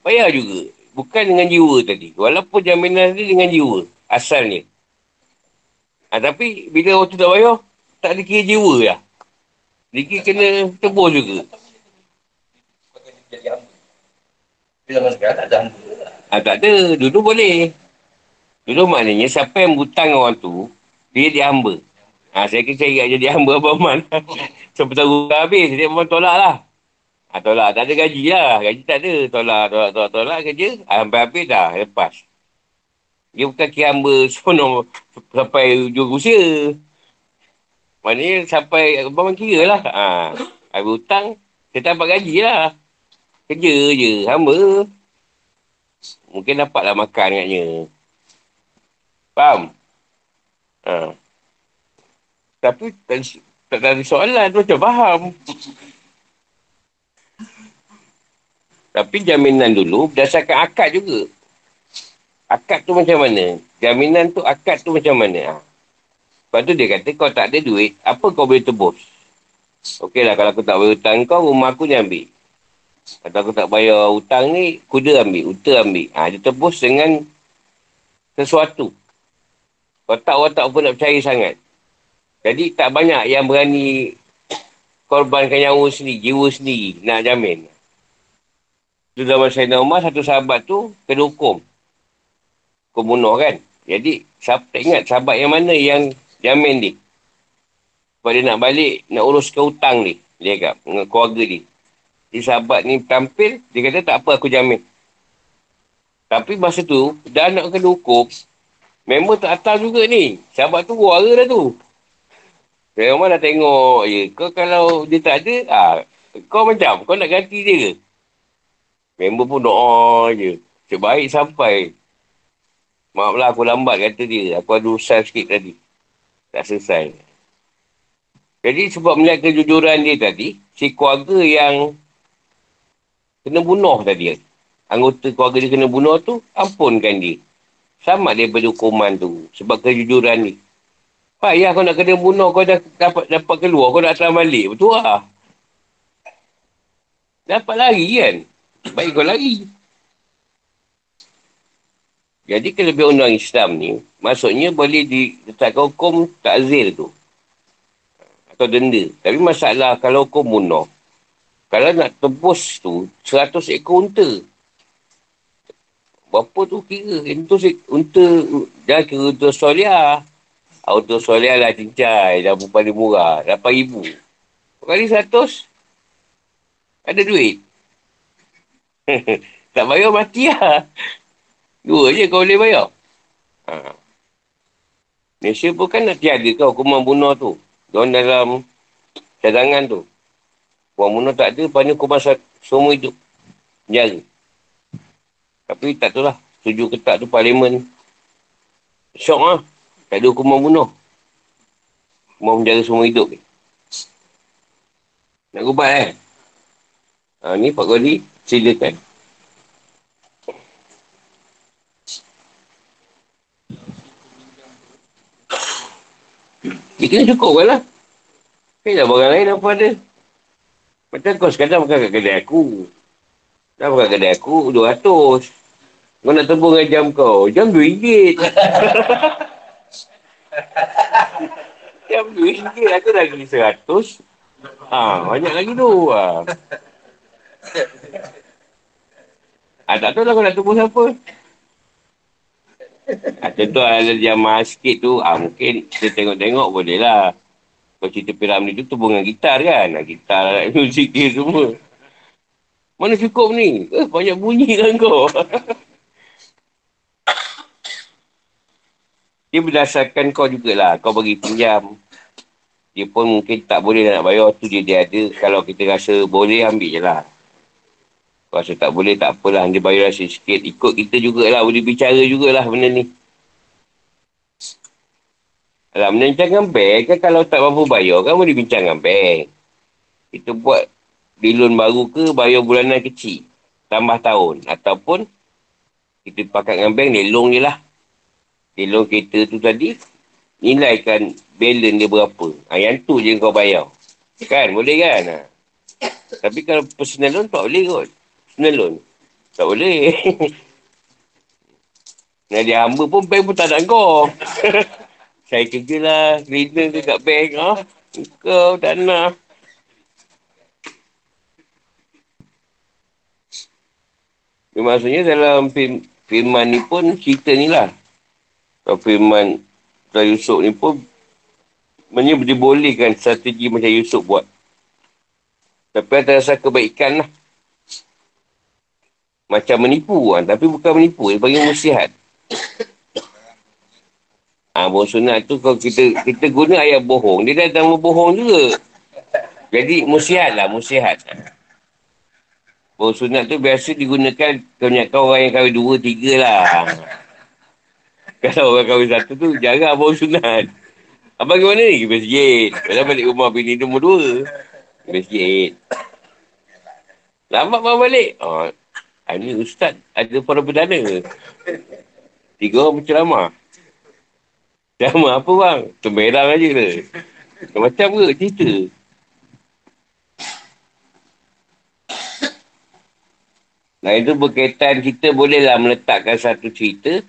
Bayar juga. Bukan dengan jiwa tadi. Walaupun jaminan dia dengan jiwa. Asalnya. Ha, tapi bila waktu tak bayar, tak dikira jiwa lah. Dikira kena tebus juga. Sekarang tak ada lah. Ha, tak ada. Dulu boleh. Dulu maknanya siapa yang hutang orang tu, dia dihamba. Ha, saya kira saya jadi hamba Abang Man. Sampai tahu habis, dia Man tolak lah. Ha, tolak. Tak ada gaji lah. Gaji tak ada. Tolak, tolak, tolak, tolak kerja. Ha, sampai habis dah. Lepas. Dia bukan kira hamba sepenuh sampai ujung usia. Maknanya sampai Abang Man kira lah. Ha, habis hutang, dia tak dapat gaji lah. Kerja je. Hamba. Mungkin dapatlah makan katnya. Faham? Ha. Tapi tak, ada soalan macam faham. Tapi jaminan dulu berdasarkan akad juga. Akad tu macam mana? Jaminan tu akad tu macam mana? Ha. Lepas tu dia kata kau tak ada duit, apa kau boleh tebus? Okey lah kalau aku tak bayar hutang kau, rumah aku ni ambil. Kalau aku tak bayar hutang ni, kuda ambil, uta ambil. Ha, dia tebus dengan sesuatu. Kalau tak, orang tak pun nak percaya sangat. Jadi tak banyak yang berani korbankan nyawa sendiri, jiwa sendiri, nak jamin. Tu zaman Sayyidina Umar, satu sahabat tu kena hukum. Hukum bunuh kan. Jadi, siapa ingat sahabat yang mana yang jamin dia. Sebab dia nak balik, nak uruskan hutang ni. Dia agak, dengan keluarga dia. Jadi sahabat ni tampil, dia kata tak apa aku jamin. Tapi masa tu, dah nak kena hukum, member tak atas juga ni. Sahabat tu buara dah tu. Saya Umar dah tengok je. Kau kalau dia tak ada, ah, kau macam, kau nak ganti dia ke? Member pun doa je. Sebaik sampai. Maaflah aku lambat kata dia. Aku ada usaha sikit tadi. Tak selesai. Jadi sebab melihat kejujuran dia tadi, si keluarga yang kena bunuh tadi. Anggota keluarga dia kena bunuh tu, ampunkan dia. Sama daripada hukuman tu. Sebab kejujuran ni. Pak, ya kau nak kena bunuh, kau dah dapat dapat keluar, kau nak datang balik. Betul lah. Dapat lari kan? Baik kau lari. Jadi kelebihan undang Islam ni, maksudnya boleh diletakkan hukum takzir tu. Atau denda. Tapi masalah kalau hukum bunuh, kalau nak tebus tu, 100 ekor unta. Berapa tu kira? Untuk, untuk, dah kira untuk Australia. Untuk Australia lah cincai. Dah pun paling murah. RM8,000. Kali 100. Ada duit. tak bayar mati lah. Dua je kau boleh bayar. Ha. Malaysia pun kan nak tiada kau hukuman bunuh tu. Diorang dalam cadangan tu. Hukuman bunuh tak ada, ni hukuman semua hidup. Penjara. Tapi tak tahu lah. Setuju ke tak tu parlimen. Syok lah. Tak ada hukuman bunuh. Hukuman penjara semua hidup ni. Nak gubat eh? Ha, ni Pak Goli, silakan. Dia kena cukup kan lah. Kan dah barang lain apa ada. Macam kau sekadar makan kat kedai aku. Dah makan kat kedai aku, RM200. Kau nak tebung dengan jam kau, jam RM2. jam RM2, aku lagi RM100. Ha, banyak lagi tu. Ha. ha tak tahu lah kau nak tebung siapa. Ha, contoh ada jamaah sikit tu, ha, mungkin kita tengok-tengok boleh lah. Kau cerita piramid tu tebung dengan gitar kan? Gitar, muzik dia semua. Mana cukup ni? Eh, banyak bunyi kan kau. dia berdasarkan kau jugalah. Kau bagi pinjam. Dia pun mungkin tak boleh nak bayar tu dia, dia ada. Kalau kita rasa boleh, ambil je lah. Kau rasa tak boleh, tak apalah. Dia bayar rasa sikit. Ikut kita jugalah. Boleh bicara jugalah benda ni. Alah, bincang dengan bank kan kalau tak mampu bayar kan boleh bincang dengan bank. Kita buat bilun baru ke bayar bulanan kecil. Tambah tahun. Ataupun kita pakai dengan bank, lelong je lah. Lelong kereta tu tadi, nilaikan balance dia berapa. Ha, yang tu je kau bayar. Kan? Boleh kan? Ha. Tapi kalau personal loan tak boleh kot. Personal loan. Tak boleh. Nah, dia hamba pun bank pun tak nak kau. Saya kerja lah, cleaner ke kat bank. Ha? Kau tak nak. Maksudnya dalam film, firman ni pun cerita ni lah. Firman Tuan Yusuf ni pun sebenarnya dibolehkan strategi macam Yusuf buat. Tapi ada rasa kebaikan lah. Macam menipu kan. Tapi bukan menipu. Dia bagi musihat. Ha, bohong sunat tu kalau kita kita guna ayat bohong, dia dah nama bohong juga. Jadi musihat lah, musihat. Bohong sunat tu biasa digunakan kebanyakan orang yang kahwin dua, tiga lah. Kalau orang kahwin satu tu, jarang bohong sunat. Abang pergi mana ni? Pergi masjid. Kalau balik rumah bini nombor dua. Pergi masjid. Lambat bang balik. Oh, ini ustaz ada para perdana. Tiga orang berceramah. Ceramah apa bang? Temerang aja ke? Macam ke cerita? Nah itu berkaitan kita bolehlah meletakkan satu cerita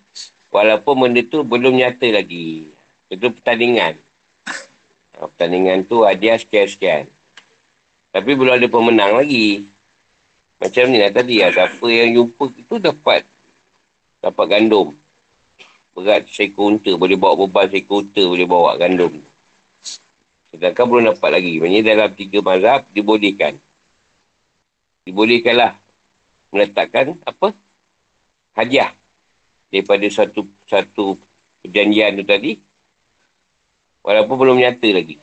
walaupun benda tu belum nyata lagi. Itu pertandingan. Ha, pertandingan tu hadiah sekian-sekian. Tapi belum ada pemenang lagi. Macam ni lah tadi lah. Siapa yang jumpa itu dapat dapat gandum berat seekor unta. Boleh bawa beban seekor unta, boleh bawa gandum. Sedangkan belum dapat lagi. Maksudnya dalam tiga mazhab, dibolehkan. Dibolehkanlah meletakkan apa? Hadiah. Daripada satu satu perjanjian tu tadi. Walaupun belum nyata lagi.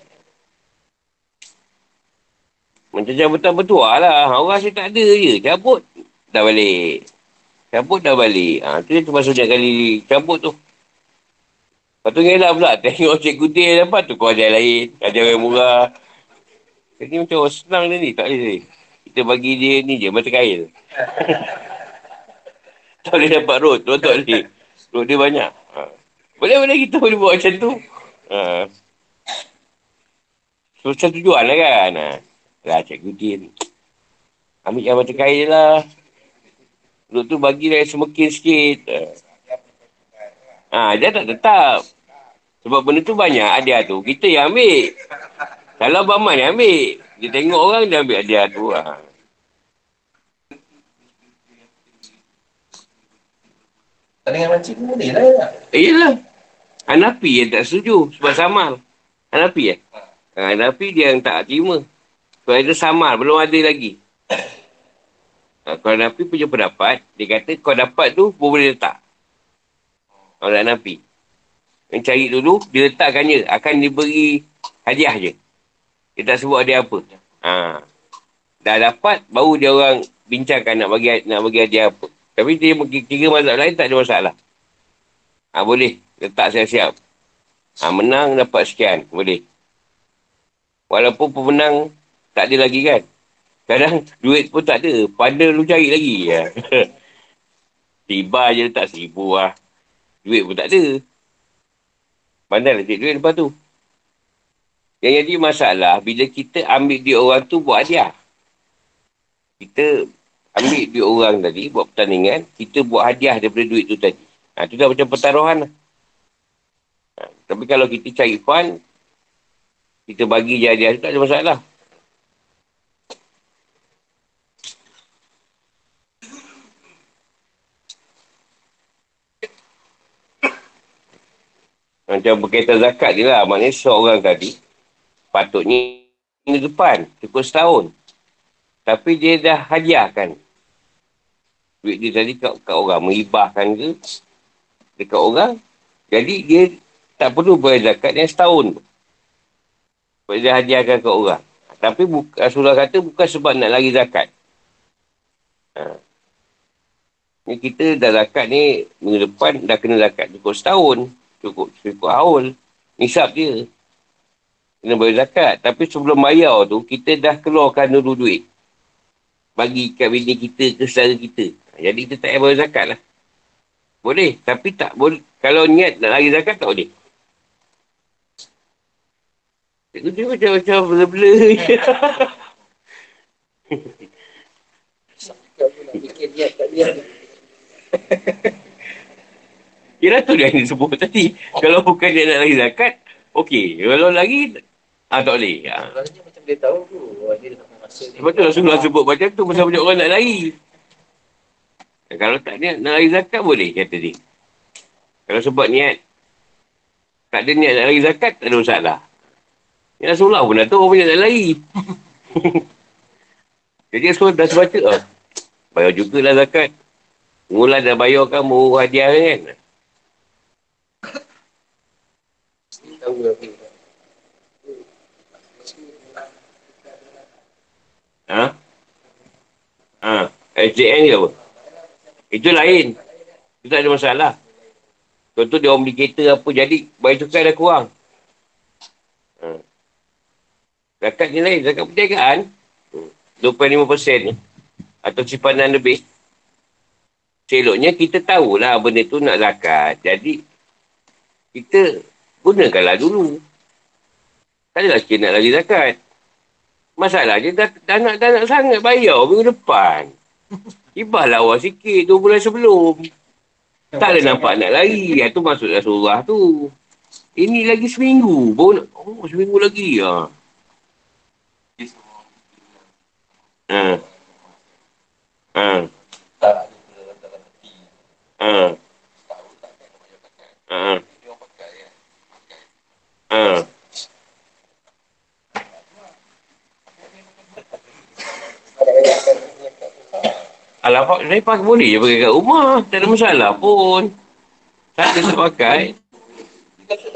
Macam cabutan bertuah lah. Orang rasa tak ada je. Cabut. Dah balik. Cabut dah balik. Ha, tu dia termasuk banyak kali cabut tu. Lepas tu ngelak pula. Tengok cikgu dia dapat tu kau ajar lain. Ajar yang murah. Jadi macam oh, senang dia ni. Tak boleh. Kita bagi dia ni je. Mata kail. tak boleh dapat road. Tu tak boleh. Road dia banyak. Ha. Boleh-boleh kita boleh buat macam tu. Ha. Susah tujuan lah kan. Ha. Lah cikgu dia ni. Ambil yang mata kail lah. Duduk tu bagi dia semakin sikit. Ha, dia tak tetap. Sebab benda tu banyak hadiah tu. Kita yang ambil. Kalau Abang yang ambil. Dia tengok orang, dia ambil hadiah tu. Ha. Tandingan makcik pun boleh lah. ya. Yelah. Hanafi yang tak setuju sebab samar. Hanafi eh? Ha, Hanafi dia yang tak terima. Sebab ada samar, belum ada lagi. Ha, kalau Hanafi punya pendapat, dia kata kau dapat tu pun boleh letak. Kalau Hanafi. Yang cari dulu, dia letakkannya. Akan diberi hadiah je. Dia tak sebut dia apa. Ha. Dah dapat, baru dia orang bincangkan nak bagi nak bagi hadiah apa. Tapi dia kira mazhab lain tak ada masalah. Ha, boleh. Letak siap-siap. Ha, menang dapat sekian. Boleh. Walaupun pemenang tak ada lagi kan. Kadang duit pun tak ada. Pada lu cari lagi. Ya. Tiba je letak seribu lah. Duit pun tak ada. Pandai lah duit lepas tu. Yang jadi masalah, bila kita ambil duit orang tu buat hadiah. Kita ambil duit orang tadi, buat pertandingan, kita buat hadiah daripada duit tu tadi. Ha, tu dah macam pertaruhan lah. Ha, tapi kalau kita cari fun, kita bagi je hadiah tu tak ada masalah. Macam berkaitan zakat je lah. Maknanya seorang tadi, patutnya minggu depan, cukup setahun. Tapi dia dah hadiahkan. Duit dia tadi kat, kat orang, menghibahkan ke dekat orang. Jadi dia tak perlu bayar zakat yang setahun. Sebab dia hadiahkan kat orang. Tapi buka, Rasulullah kata bukan sebab nak lari zakat. Ha. Ni kita dah zakat ni, minggu depan dah kena zakat cukup setahun. Cukup, cukup haul. Nisab dia. Kena bayar zakat. Tapi sebelum bayar tu, kita dah keluarkan dulu duit. Bagi kat bini kita ke saudara kita. Jadi kita tak payah bayar zakat lah. Boleh. Tapi tak boleh. Kalau niat nak lari zakat, tak boleh. Cikgu dia macam-macam bela-bela je. Kira tu dia yang sebut tadi. Kalau bukan dia nak lari zakat, okey. Kalau lari, ah tak boleh. Ah. Sebenarnya macam dia tahu tu. Dia masa. Sebab tu Rasulullah sebut macam tu pasal banyak orang nak lari. Kalau tak niat nak lari zakat boleh kata dia. Kalau sebab niat tak ada niat nak lari zakat tak ada masalah. Ya Rasulullah pun dah tahu banyak nak lari. Jadi Rasulullah dah sebaca oh, bayar jugalah zakat. Mula dah bayar kamu hadiah kan. Lah. Ha? Ha? SJN ke apa? Itu lain. Itu tak ada masalah. Contoh dia orang beli kereta apa, jadi bayar cukai dah kurang. Ha. Zakat ni lain, zakat perniagaan. Hmm. 25% ni. Atau simpanan lebih. Seloknya kita tahulah benda tu nak zakat. Jadi, kita gunakanlah dulu. Tak adalah sikit nak lagi zakat. Masalahnya dah, dah nak dah nak sangat bayar minggu depan. Ibahlah awal sikit dua bulan sebelum. Tak ada nampak nak lari. Itu maksud Rasulullah tu. Ini lagi seminggu. Baru nak, oh seminggu lagi. Ha. Ha. Ha. Tak dalam peti. Ha. Tahu tak kan nak bayar zakat. Ha. Dia orang pakai kan. Ha. Alamak, saya pakai boleh je pakai kat rumah. Tak ada masalah pun. Tak ada tak pakai. Dia kata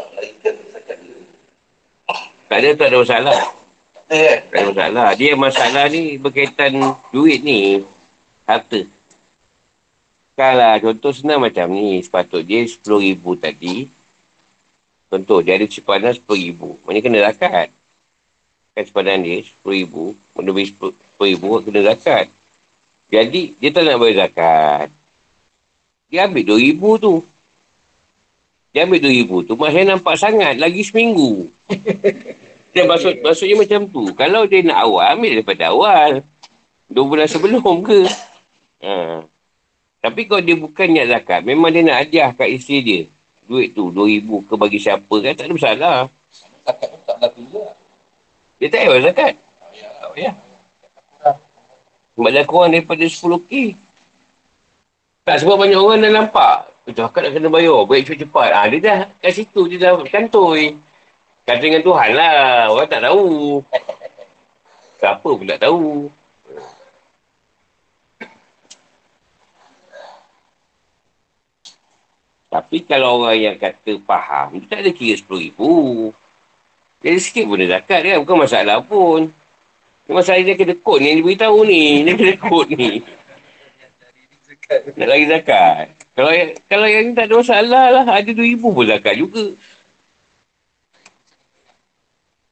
tak ada, tak ada masalah. Tak ada kan? Tak ada masalah. Dia masalah ni berkaitan duit ni. Harta. Kalau contoh senang macam ni. Sepatut dia RM10,000 tadi. Contoh dia ada simpanan RM10,000. Maksudnya kena zakat. Kan simpanan dia RM10,000. Lebih RM10,000 kena zakat. Jadi dia tak nak bayar zakat. Dia ambil RM2,000 tu. Dia ambil RM2,000 tu. Maksudnya nampak sangat. Lagi seminggu. Dia maksud, maksudnya macam tu. Kalau dia nak awal, ambil daripada awal. Dua bulan sebelum ke. Ha. Tapi kalau dia bukan niat zakat, memang dia nak hadiah kat isteri dia. Duit tu, RM2,000 ke bagi siapa kan, tak ada masalah. Zakat pun tak berlaku juga. Dia tak payah zakat. Oh, ya. Tak payah. Sebab dah kurang daripada 10K. Tak sebab banyak orang dah nampak. Itu akak nak kena bayar. Baik cepat-cepat. Ha, dia dah kat situ dia dah kantoi. Kata dengan Tuhan lah. Orang tak tahu. Siapa pun tak tahu. Tapi kalau orang yang kata faham, dia tak ada kira RM10,000. Jadi sikit pun dia zakat kan. Bukan masalah pun. Masalah dia kena kod ni. Dia beritahu ni. Dia kena kod ni. Nak lagi zakat. Kalau kalau yang ni tak ada masalah lah. Ada RM2,000 pun zakat juga.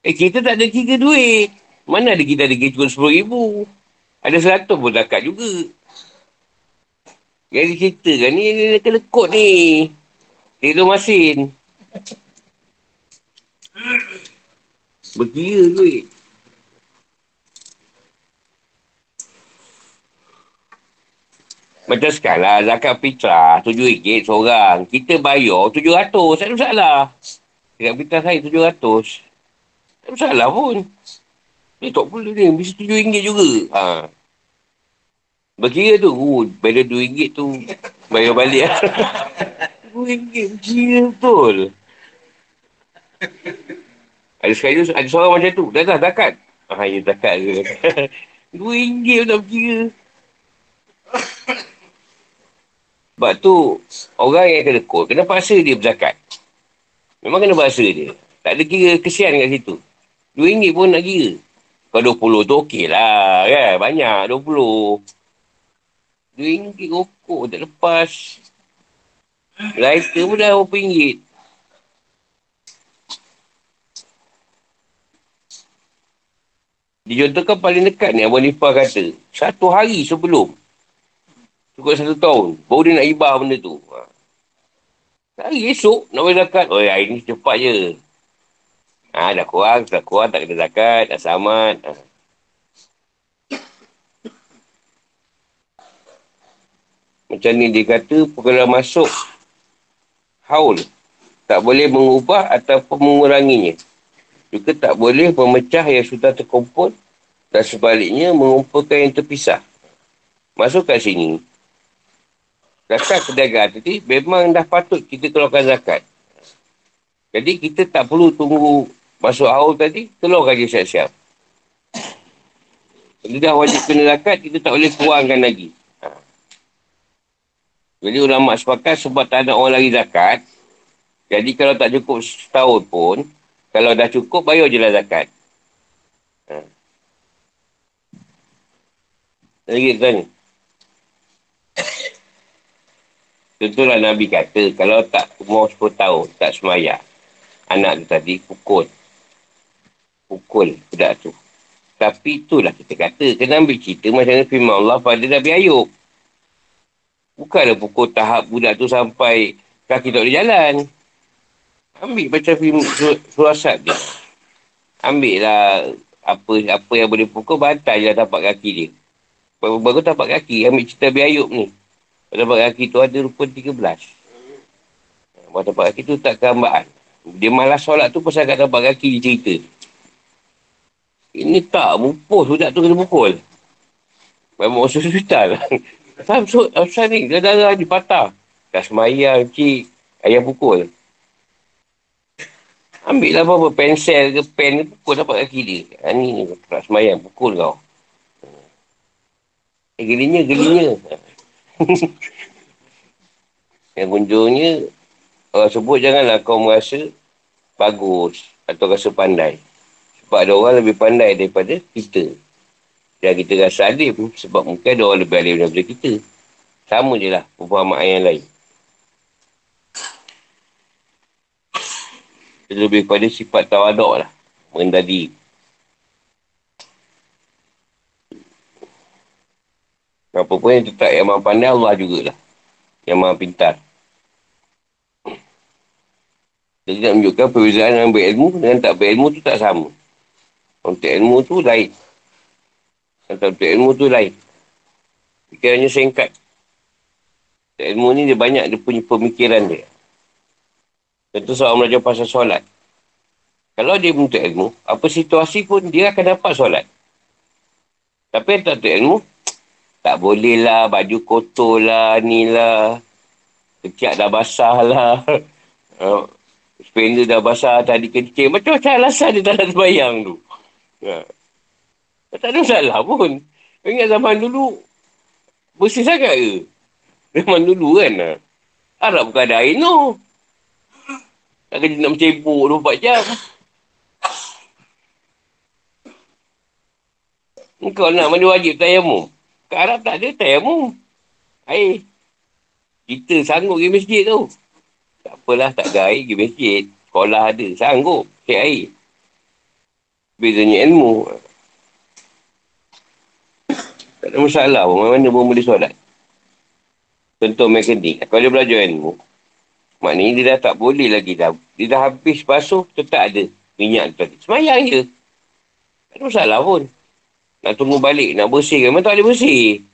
Eh, kita tak ada kira duit. Mana ada kita ada kira cukup RM10,000. Ada RM100 pun zakat juga. Yang kita kan ni, ni kena kod ni. Tidur masin. Berkira duit. Macam sekarang lah, zakat fitrah RM7 seorang. Kita bayar RM700. Tak ada masalah. Zakat fitrah saya RM700. Tak ada masalah pun. Ni tak boleh ni. Bisa RM7 juga. Ha. Berkira tu. Uh, bayar RM2 tu. Bayar balik lah. RM2 berkira betul. Ada sekali ada seorang macam tu. Dah dah zakat. Ah, ya zakat ke. RM2 pun tak berkira. Sebab tu, orang yang kena kod, kena paksa dia berzakat. Memang kena paksa dia. Tak ada kira kesian kat situ. RM2 pun nak kira. Kalau 20 tu okey lah kan. Banyak 20. RM2 rokok tak lepas. Lighter pun dah RM20. Dicontohkan paling dekat ni Abu Nifah kata. Satu hari sebelum Cukup satu tahun. Baru dia nak ibah benda tu. Ha. Hari esok nak bayar zakat. Oh, hari ni cepat je. Ha, dah kurang, dah kurang, tak kena zakat, dah samat. Ha. Macam ni dia kata, perkara masuk haul. Tak boleh mengubah ataupun menguranginya. Juga tak boleh memecah yang sudah terkumpul dan sebaliknya mengumpulkan yang terpisah. Masuk kat sini, zakat perdagangan tadi memang dah patut kita keluarkan zakat. Jadi kita tak perlu tunggu masuk haul tadi, keluarkan je siap-siap. Kalau dah wajib kena zakat, kita tak boleh kurangkan lagi. Ha. Jadi ulama sepakat sebab tak ada orang lagi zakat, jadi kalau tak cukup setahun pun, kalau dah cukup, bayar je lah zakat. Ha. Lagi tanya. Tentulah Nabi kata, kalau tak umur 10 tahun, tak semaya. Anak tu tadi pukul. Pukul budak tu. Tapi itulah kita kata, kena ambil cerita macam mana firman Allah pada Nabi Ayub. Bukanlah pukul tahap budak tu sampai kaki tak boleh jalan. Ambil macam firman suasat dia. Ambil lah apa apa yang boleh pukul, bantai lah tapak kaki dia. Baru-baru tapak kaki, ambil cerita Nabi Ayub ni. Pada tapak kaki tu ada rukun 13. Pada tapak kaki tu tak kehambaan. Dia malas solat tu pasal kat tapak kaki dia cerita. Ini tak, mupus budak tu kena pukul. Memang masuk hospital. Tak, asal ni, dia darah ni patah. Dah semayang, cik, ayah pukul. Ambil lah apa-apa, pensel ke pen ke, pukul dapat kaki dia. Ha, ni, ni, tak semayang, pukul kau. Eh, gelinya, gelinya. yang kunjungnya, orang sebut janganlah kau merasa bagus atau rasa pandai. Sebab ada orang lebih pandai daripada kita. Dan kita rasa alim sebab mungkin ada orang lebih alim daripada kita. Sama je lah pemahaman yang lain. Lebih pada sifat tawadok lah. Merendah diri. Apa pun yang tetap yang maha pandai Allah jugalah. Yang maha pintar. Jadi nak menunjukkan perbezaan yang berilmu dengan tak berilmu tu tak sama. Untuk ilmu tu lain. Untuk ilmu tu lain. Fikirannya singkat. Untuk ilmu ni dia banyak dia punya pemikiran dia. Contoh soal belajar pasal solat. Kalau dia menuntut ilmu, apa situasi pun dia akan dapat solat. Tapi yang tak ilmu, Tak boleh lah, baju kotor lah, ni lah. Kecik dah basah lah. Uh, spender dah basah, tadi kencing. Macam-macam alasan dia tak nak sembayang tu. Ha. Tak ada masalah pun. Ingat zaman dulu, bersih sangat ke? Zaman dulu kan. Ha. Harap bukan ada air, no. Tak kena nak mencebuk 24 jam. Kau nak mandi wajib tayamum. Arab tak ada tayamum. Air. Kita sanggup pergi masjid tu. Tak apalah, tak ada air pergi masjid. Sekolah ada, sanggup. Cek air. Bezanya ilmu. Tak ada masalah pun. Mana-mana pun boleh solat. Contoh mekanik. Kalau dia belajar ilmu. Maknanya dia dah tak boleh lagi dah. Dia dah habis basuh, tetap ada minyak tu. Semayang je. Tak ada masalah pun. Nak tunggu balik, nak bersih. Memang tak boleh bersih.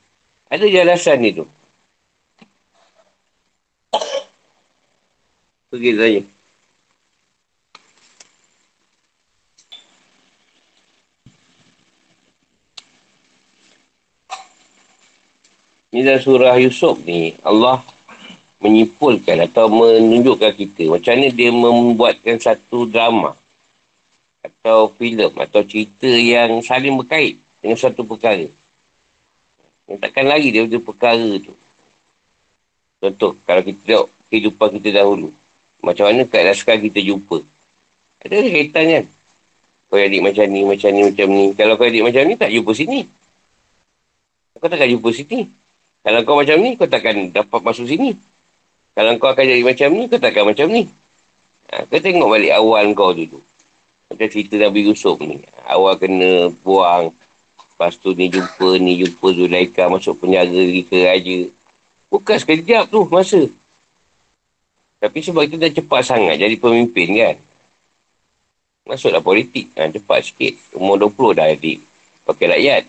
Ada je alasan ni tu. Pergi tanya. Ni dalam surah Yusuf ni, Allah menyimpulkan atau menunjukkan kita macam mana dia membuatkan satu drama atau filem atau cerita yang saling berkait dengan satu perkara. Yang takkan lari daripada perkara tu. Contoh, kalau kita tengok kehidupan kita dahulu. Macam mana keadaan sekarang kita jumpa. Ada kaitan kan? Kau adik macam ni, macam ni, macam ni. Kalau kau adik macam ni, tak jumpa sini. Kau takkan jumpa sini. Kalau kau macam ni, kau takkan dapat masuk sini. Kalau kau akan jadi macam ni, kau takkan macam ni. Ha, kau tengok balik awal kau dulu. Macam cerita Nabi Yusuf ni. Awal kena buang. Lepas tu ni jumpa, ni jumpa Zulaika masuk penjara pergi ke raja. Bukan sekejap tu masa. Tapi sebab itu dah cepat sangat jadi pemimpin kan. Masuklah politik. Ha, cepat sikit. Umur 20 dah jadi pakai rakyat.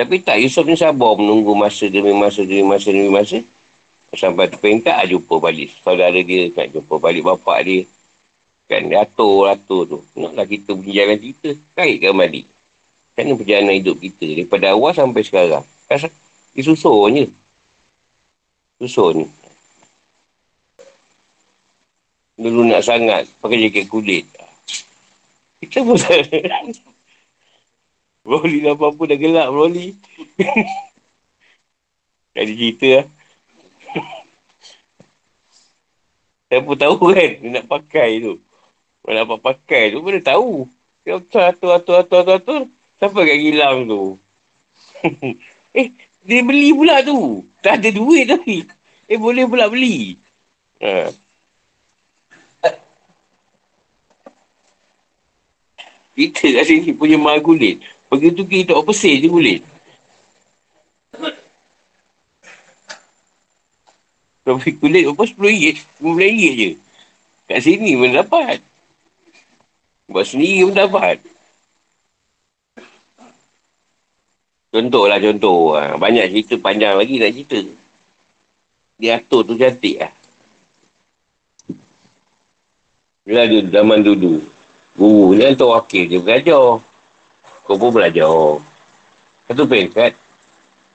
Tapi tak, Yusuf ni sabar menunggu masa demi masa demi masa demi masa. Sampai tu perintah jumpa balik. Saudara dia nak jumpa balik bapak dia. Kan dia atur, atur tu. Naklah kita berjalan cerita. Kaitkan balik. Kan perjalanan hidup kita. Daripada awal sampai sekarang. Kan dia susun je. Susun. Dulu nak sangat pakai jaket kulit. Kita pun Broly dah apa-apa dah gelap Broly. tak ada cerita lah. Pun tahu kan dia nak pakai tu. Kalau dapat pakai tu dia tahu. Dia atur, atur, atur, atur, atur. Siapa kat gilang tu? eh, dia beli pula tu. Tak ada duit tapi. Eh, boleh pula beli. Ha. Kita kat sini punya mahal kulit. Begitu kita tak pesih je kulit. Tapi kulit apa RM10, RM15 je. Kat sini pun dapat. Buat sendiri pun dapat. Contoh lah contoh. Ha. Banyak cerita panjang lagi nak cerita. Dia atur tu cantik lah. Bila dulu, zaman dulu. Guru ni hantar wakil dia berajar. Kau pun belajar. Satu peringkat.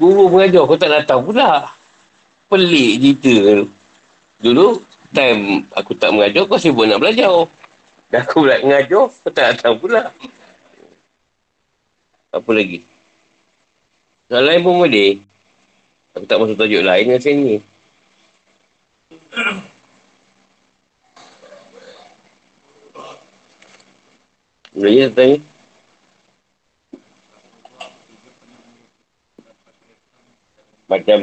Guru mengajar, kau tak datang pula. Pelik cerita. Dulu, time aku tak mengajar, kau sibuk nak belajar. Dah aku pula mengajar, kau tak datang pula. Apa lagi? Soalan lain pun boleh. Aku tak masuk tajuk lain dengan sini. Sebenarnya tanya. Macam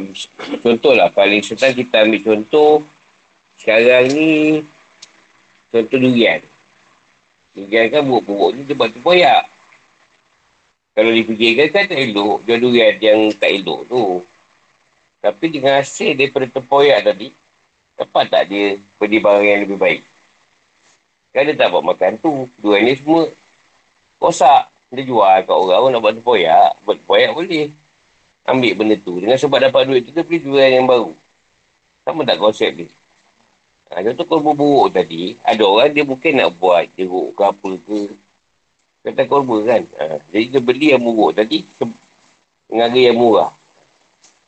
contoh lah paling senang kita ambil contoh sekarang ni contoh durian. Durian kan buruk-buruk ni sebab tempoyak. Kalau difikirkan kan tak elok jual durian yang tak elok tu. Tapi dengan hasil daripada tempoyak tadi, dapat tak dia beli barang yang lebih baik? Kan dia tak buat makan tu. Durian ni semua rosak. Dia jual kat orang pun nak buat tempoyak. Buat tempoyak boleh ambil benda tu. Dengan sebab dapat duit tu, dia beli jual yang baru. Sama tak konsep dia? Ha, contoh kalau buruk tadi, ada orang dia mungkin nak buat jeruk ke apa ke. Kata korba kan. Ha. Jadi dia beli yang buruk tadi. Dengan harga yang murah.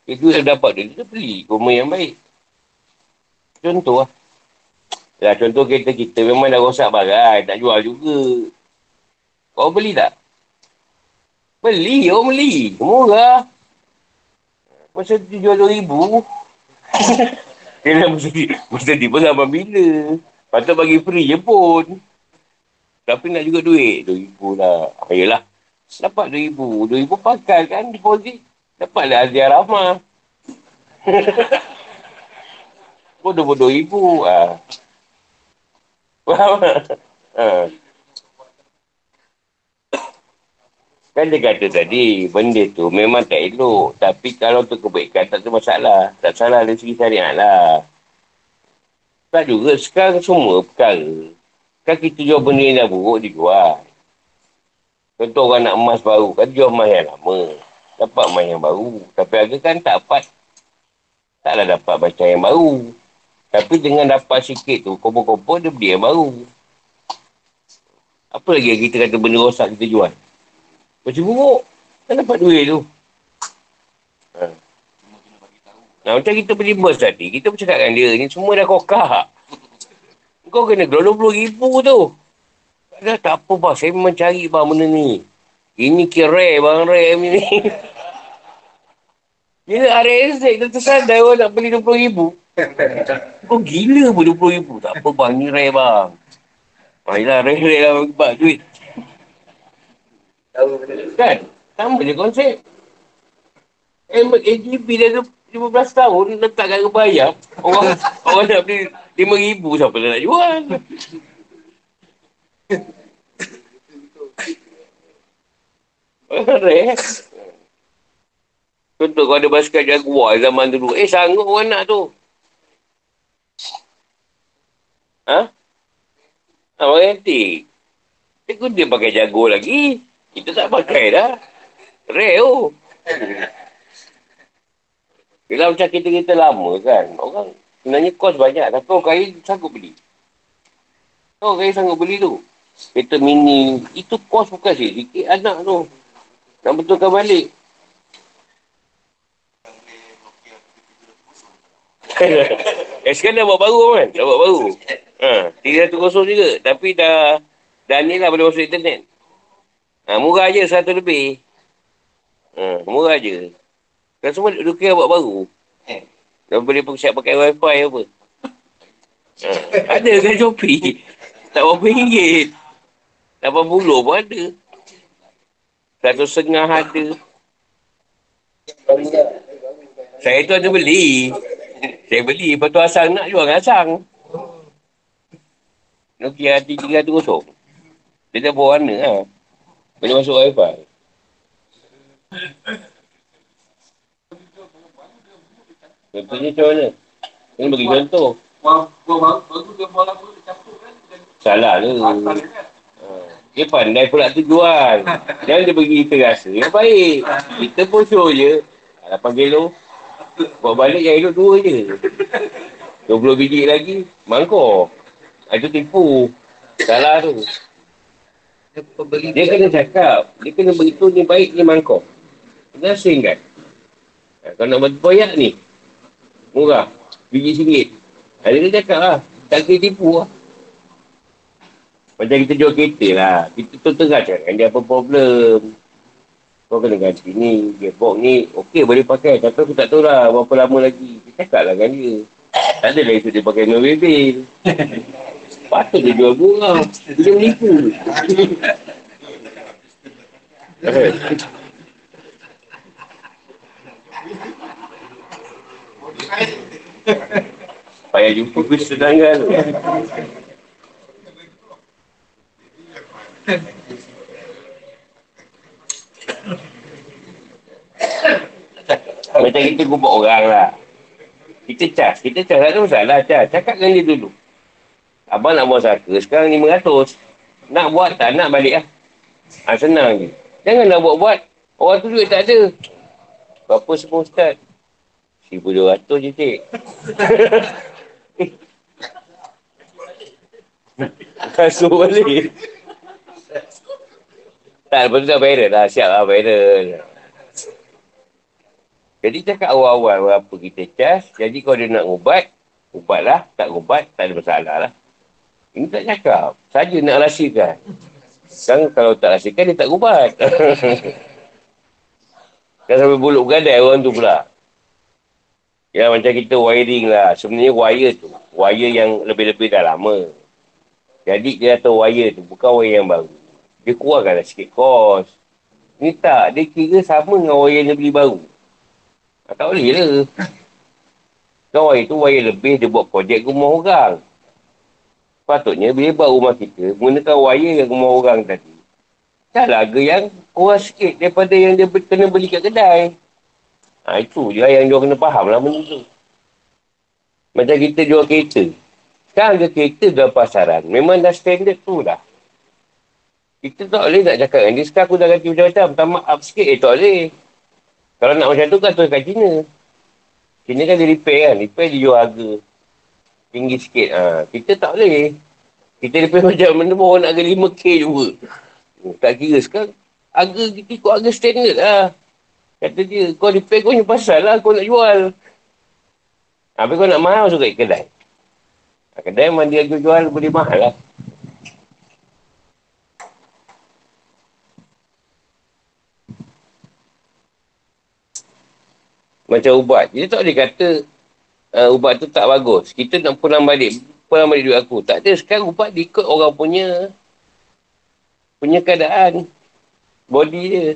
Itu yang dapat dia. Dia beli kurma yang baik. Contoh lah. Ya, contoh kereta kita memang dah rosak barang. Tak jual juga. Kau beli tak? Beli, orang beli. Murah. Masa tu jual RM2,000. Dia mesti, mesti tiba sama bila. Patut bagi free je pun. Tapi nak juga duit. RM2,000 lah. Ayolah. Dapat RM2,000. RM2,000 pakai kan deposit. Dapatlah hadiah ramah. Bodoh-bodoh ibu. Ah. Faham tak? Ha. Kan dia kata tadi, benda tu memang tak elok. Tapi kalau untuk kebaikan, tak ada masalah. Tak salah dari segi syariat lah. Tak juga, sekarang semua perkara. Kan kita jual benda yang dah buruk, dijual. Contoh orang nak emas baru, kan jual emas yang lama. Dapat emas yang baru. Tapi harga kan tak dapat. Taklah dapat macam yang baru. Tapi dengan dapat sikit tu, kumpul-kumpul, dia beli yang baru. Apa lagi yang kita kata benda rosak kita jual? Macam buruk. Kan dapat duit tu. Ha. Nah, macam kita beli bus tadi, kita bercakap dengan dia, ni semua dah kokak. Kau kena keluar RM20,000 tu. Dah tak apa bang, saya memang cari bang benda ni. Ini kira bang rare ni. Bila RS dia tersadar orang nak beli RM20,000. Kau gila pun RM20,000. Tak apa bang, ni rare bang. Ah, yelah, rare-rare lah bang, duit. Kan? Sama je konsep. AGB dah 15 tahun letak kat bayar. Orang orang nak beli RM5,000 siapa nak jual? Rare. Contoh kau ada basikal Jaguar zaman dulu. Eh sanggup orang nak tu. Ha? Ha, waranti. Tapi dia pakai Jaguar lagi. Kita tak pakai dah. Rare tu. Bila macam kita-kita lama kan. Orang sebenarnya kos banyak. Tapi orang kaya sanggup beli. Orang kaya sanggup beli tu. Kereta mini. Itu kos bukan sikit anak tu. Nak betulkan balik. eh sekarang dah buat baru kan? Dah buat baru. Ha, 300 kosong juga. Tapi dah dah ni lah boleh masuk internet. Ha, murah je 100 lebih. Ha, murah je. Kan semua duk kira buat baru. Dah boleh siap pakai wifi apa. Ha, ada kan Shopee. Tak berapa ringgit. 80 pun ada. Satu setengah ada. Saya tu ada beli. Saya beli. Lepas tu asang nak jual dengan asang. Nokia T300. Dia dah bawa warna lah. Boleh masuk wifi. Contohnya macam mana? Ini bagi contoh. Salah tu. Dia pandai pula tu jual. Jangan dia bagi kita rasa. Yang baik. Kita pun show je. 8 kilo. Buat balik yang hidup dua je. 20 biji lagi. Mangkuk. Itu tipu. Salah tu. Dia kena cakap. Dia kena beritahu ni baik ni mangkuk. Kena asing kan? Ha, kalau nak bantu bayar ni. Murah. Biji singgit. Ha, dia kena cakap lah. Tak kena tipu lah. Macam kita jual kereta lah. Kita tu tengah cakap dia apa problem. Kau kena ganti ni. Gearbox ni. Okey boleh pakai. Tapi aku tak tahu lah berapa lama lagi. Dia cakap lah dengan dia. Tak adalah itu dia pakai mobil. Patut dia jual murah. Dia menipu. Payah jumpa bus sedangkan tu. Macam kita kubuk orang lah. Kita cas. Kita cas. Tak ada masalah cas. Cakap dengan dia dulu. Abang nak buat saka. Sekarang RM500. Nak buat tak? Nak balik lah. Ha, senang je. Jangan nak buat-buat. Orang tu duit tak ada. Berapa semua ustaz? RM1,200 je cik. Kasut balik. Tak, lepas tu dah viral dah. Siap lah viral. Jadi cakap awal-awal berapa kita cas. Jadi kalau dia nak ubat, ubat lah. Tak ubat, tak ada masalah lah. Ini tak cakap. Saja nak rahsiakan. Kan kalau tak rahsiakan, dia tak ubat. kan sampai buluk gadai orang tu pula. Ya macam kita wiring lah. Sebenarnya wire tu. Wire yang lebih-lebih dah lama. Jadi dia tahu wire tu. Bukan wire yang baru. Dia kurangkan lah sikit kos. Ni tak. Dia kira sama dengan wire yang dia beli baru. Ah, tak boleh lah. Kan wire tu wire lebih dia buat projek rumah orang. Patutnya bila buat rumah kita, gunakan wire yang rumah orang tadi. Dah harga yang kurang sikit daripada yang dia kena beli kat kedai. Ha, itu je yang dia kena faham lah benda tu. Macam kita jual kereta. Sekarang harga kereta dalam pasaran. Memang dah standard tu dah. Kita tak boleh nak cakap dengan dia. Sekarang aku dah ganti macam-macam. Tambah up sikit. Eh, tak boleh. Kalau nak macam tu kan tu kat Cina. Cina kan dia repair kan. Repair dia jual harga. Tinggi sikit. Ha. Kita tak boleh. Kita repair macam mana pun orang nak harga 5K juga. Tak kira sekarang. Harga kita ikut harga standard lah. Kata dia, kau repair kau punya pasal lah. Kau nak jual. Habis kau nak mahal masuk kat kedai. Kedai memang dia jual boleh mahal lah. Macam ubat. Dia tak boleh kata uh, ubat tu tak bagus. Kita nak pulang balik. Pulang balik duit aku. Tak ada. Sekarang ubat dia ikut orang punya punya keadaan. Body dia.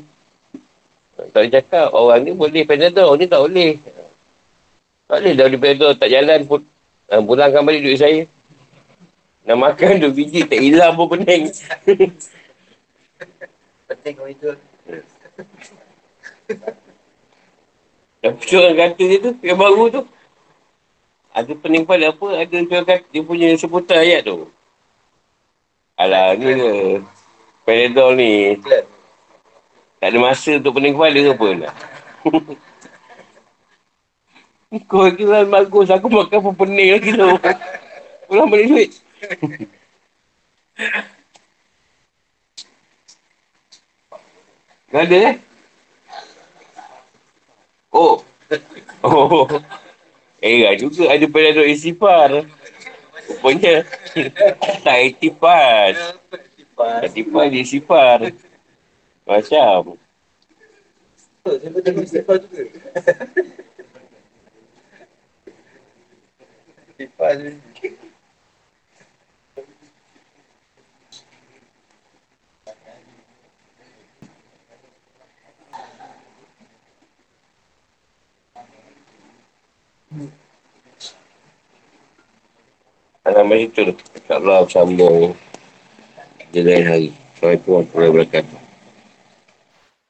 Tak boleh cakap. Orang ni boleh panadol. Orang ni tak boleh. Tak boleh dah boleh panadol. Tak jalan pun. Uh, pulangkan balik duit saya. Nak makan dua biji tak hilang pun pening. Penting kau itu. Tapi orang kata dia tu, yang baru tu. Ada pening pada apa, ada kata, dia punya sebutan ayat tu. Alah, ni ke. Panadol ni. Tak ada masa untuk pening kepala ke apa nak. Kau kira bagus, aku makan pun pening lagi tu. Pulang balik duit. Kau ada eh? Oh. Oh. Ada juga ada penadol istifar. Rupanya. tak istifar. Istifar dia istifar. Macam. Saya pun tengok istighfar juga. Alam itu. InsyaAllah sambung. Di lain hari. Assalamualaikum warahmatullahi wabarakatuh.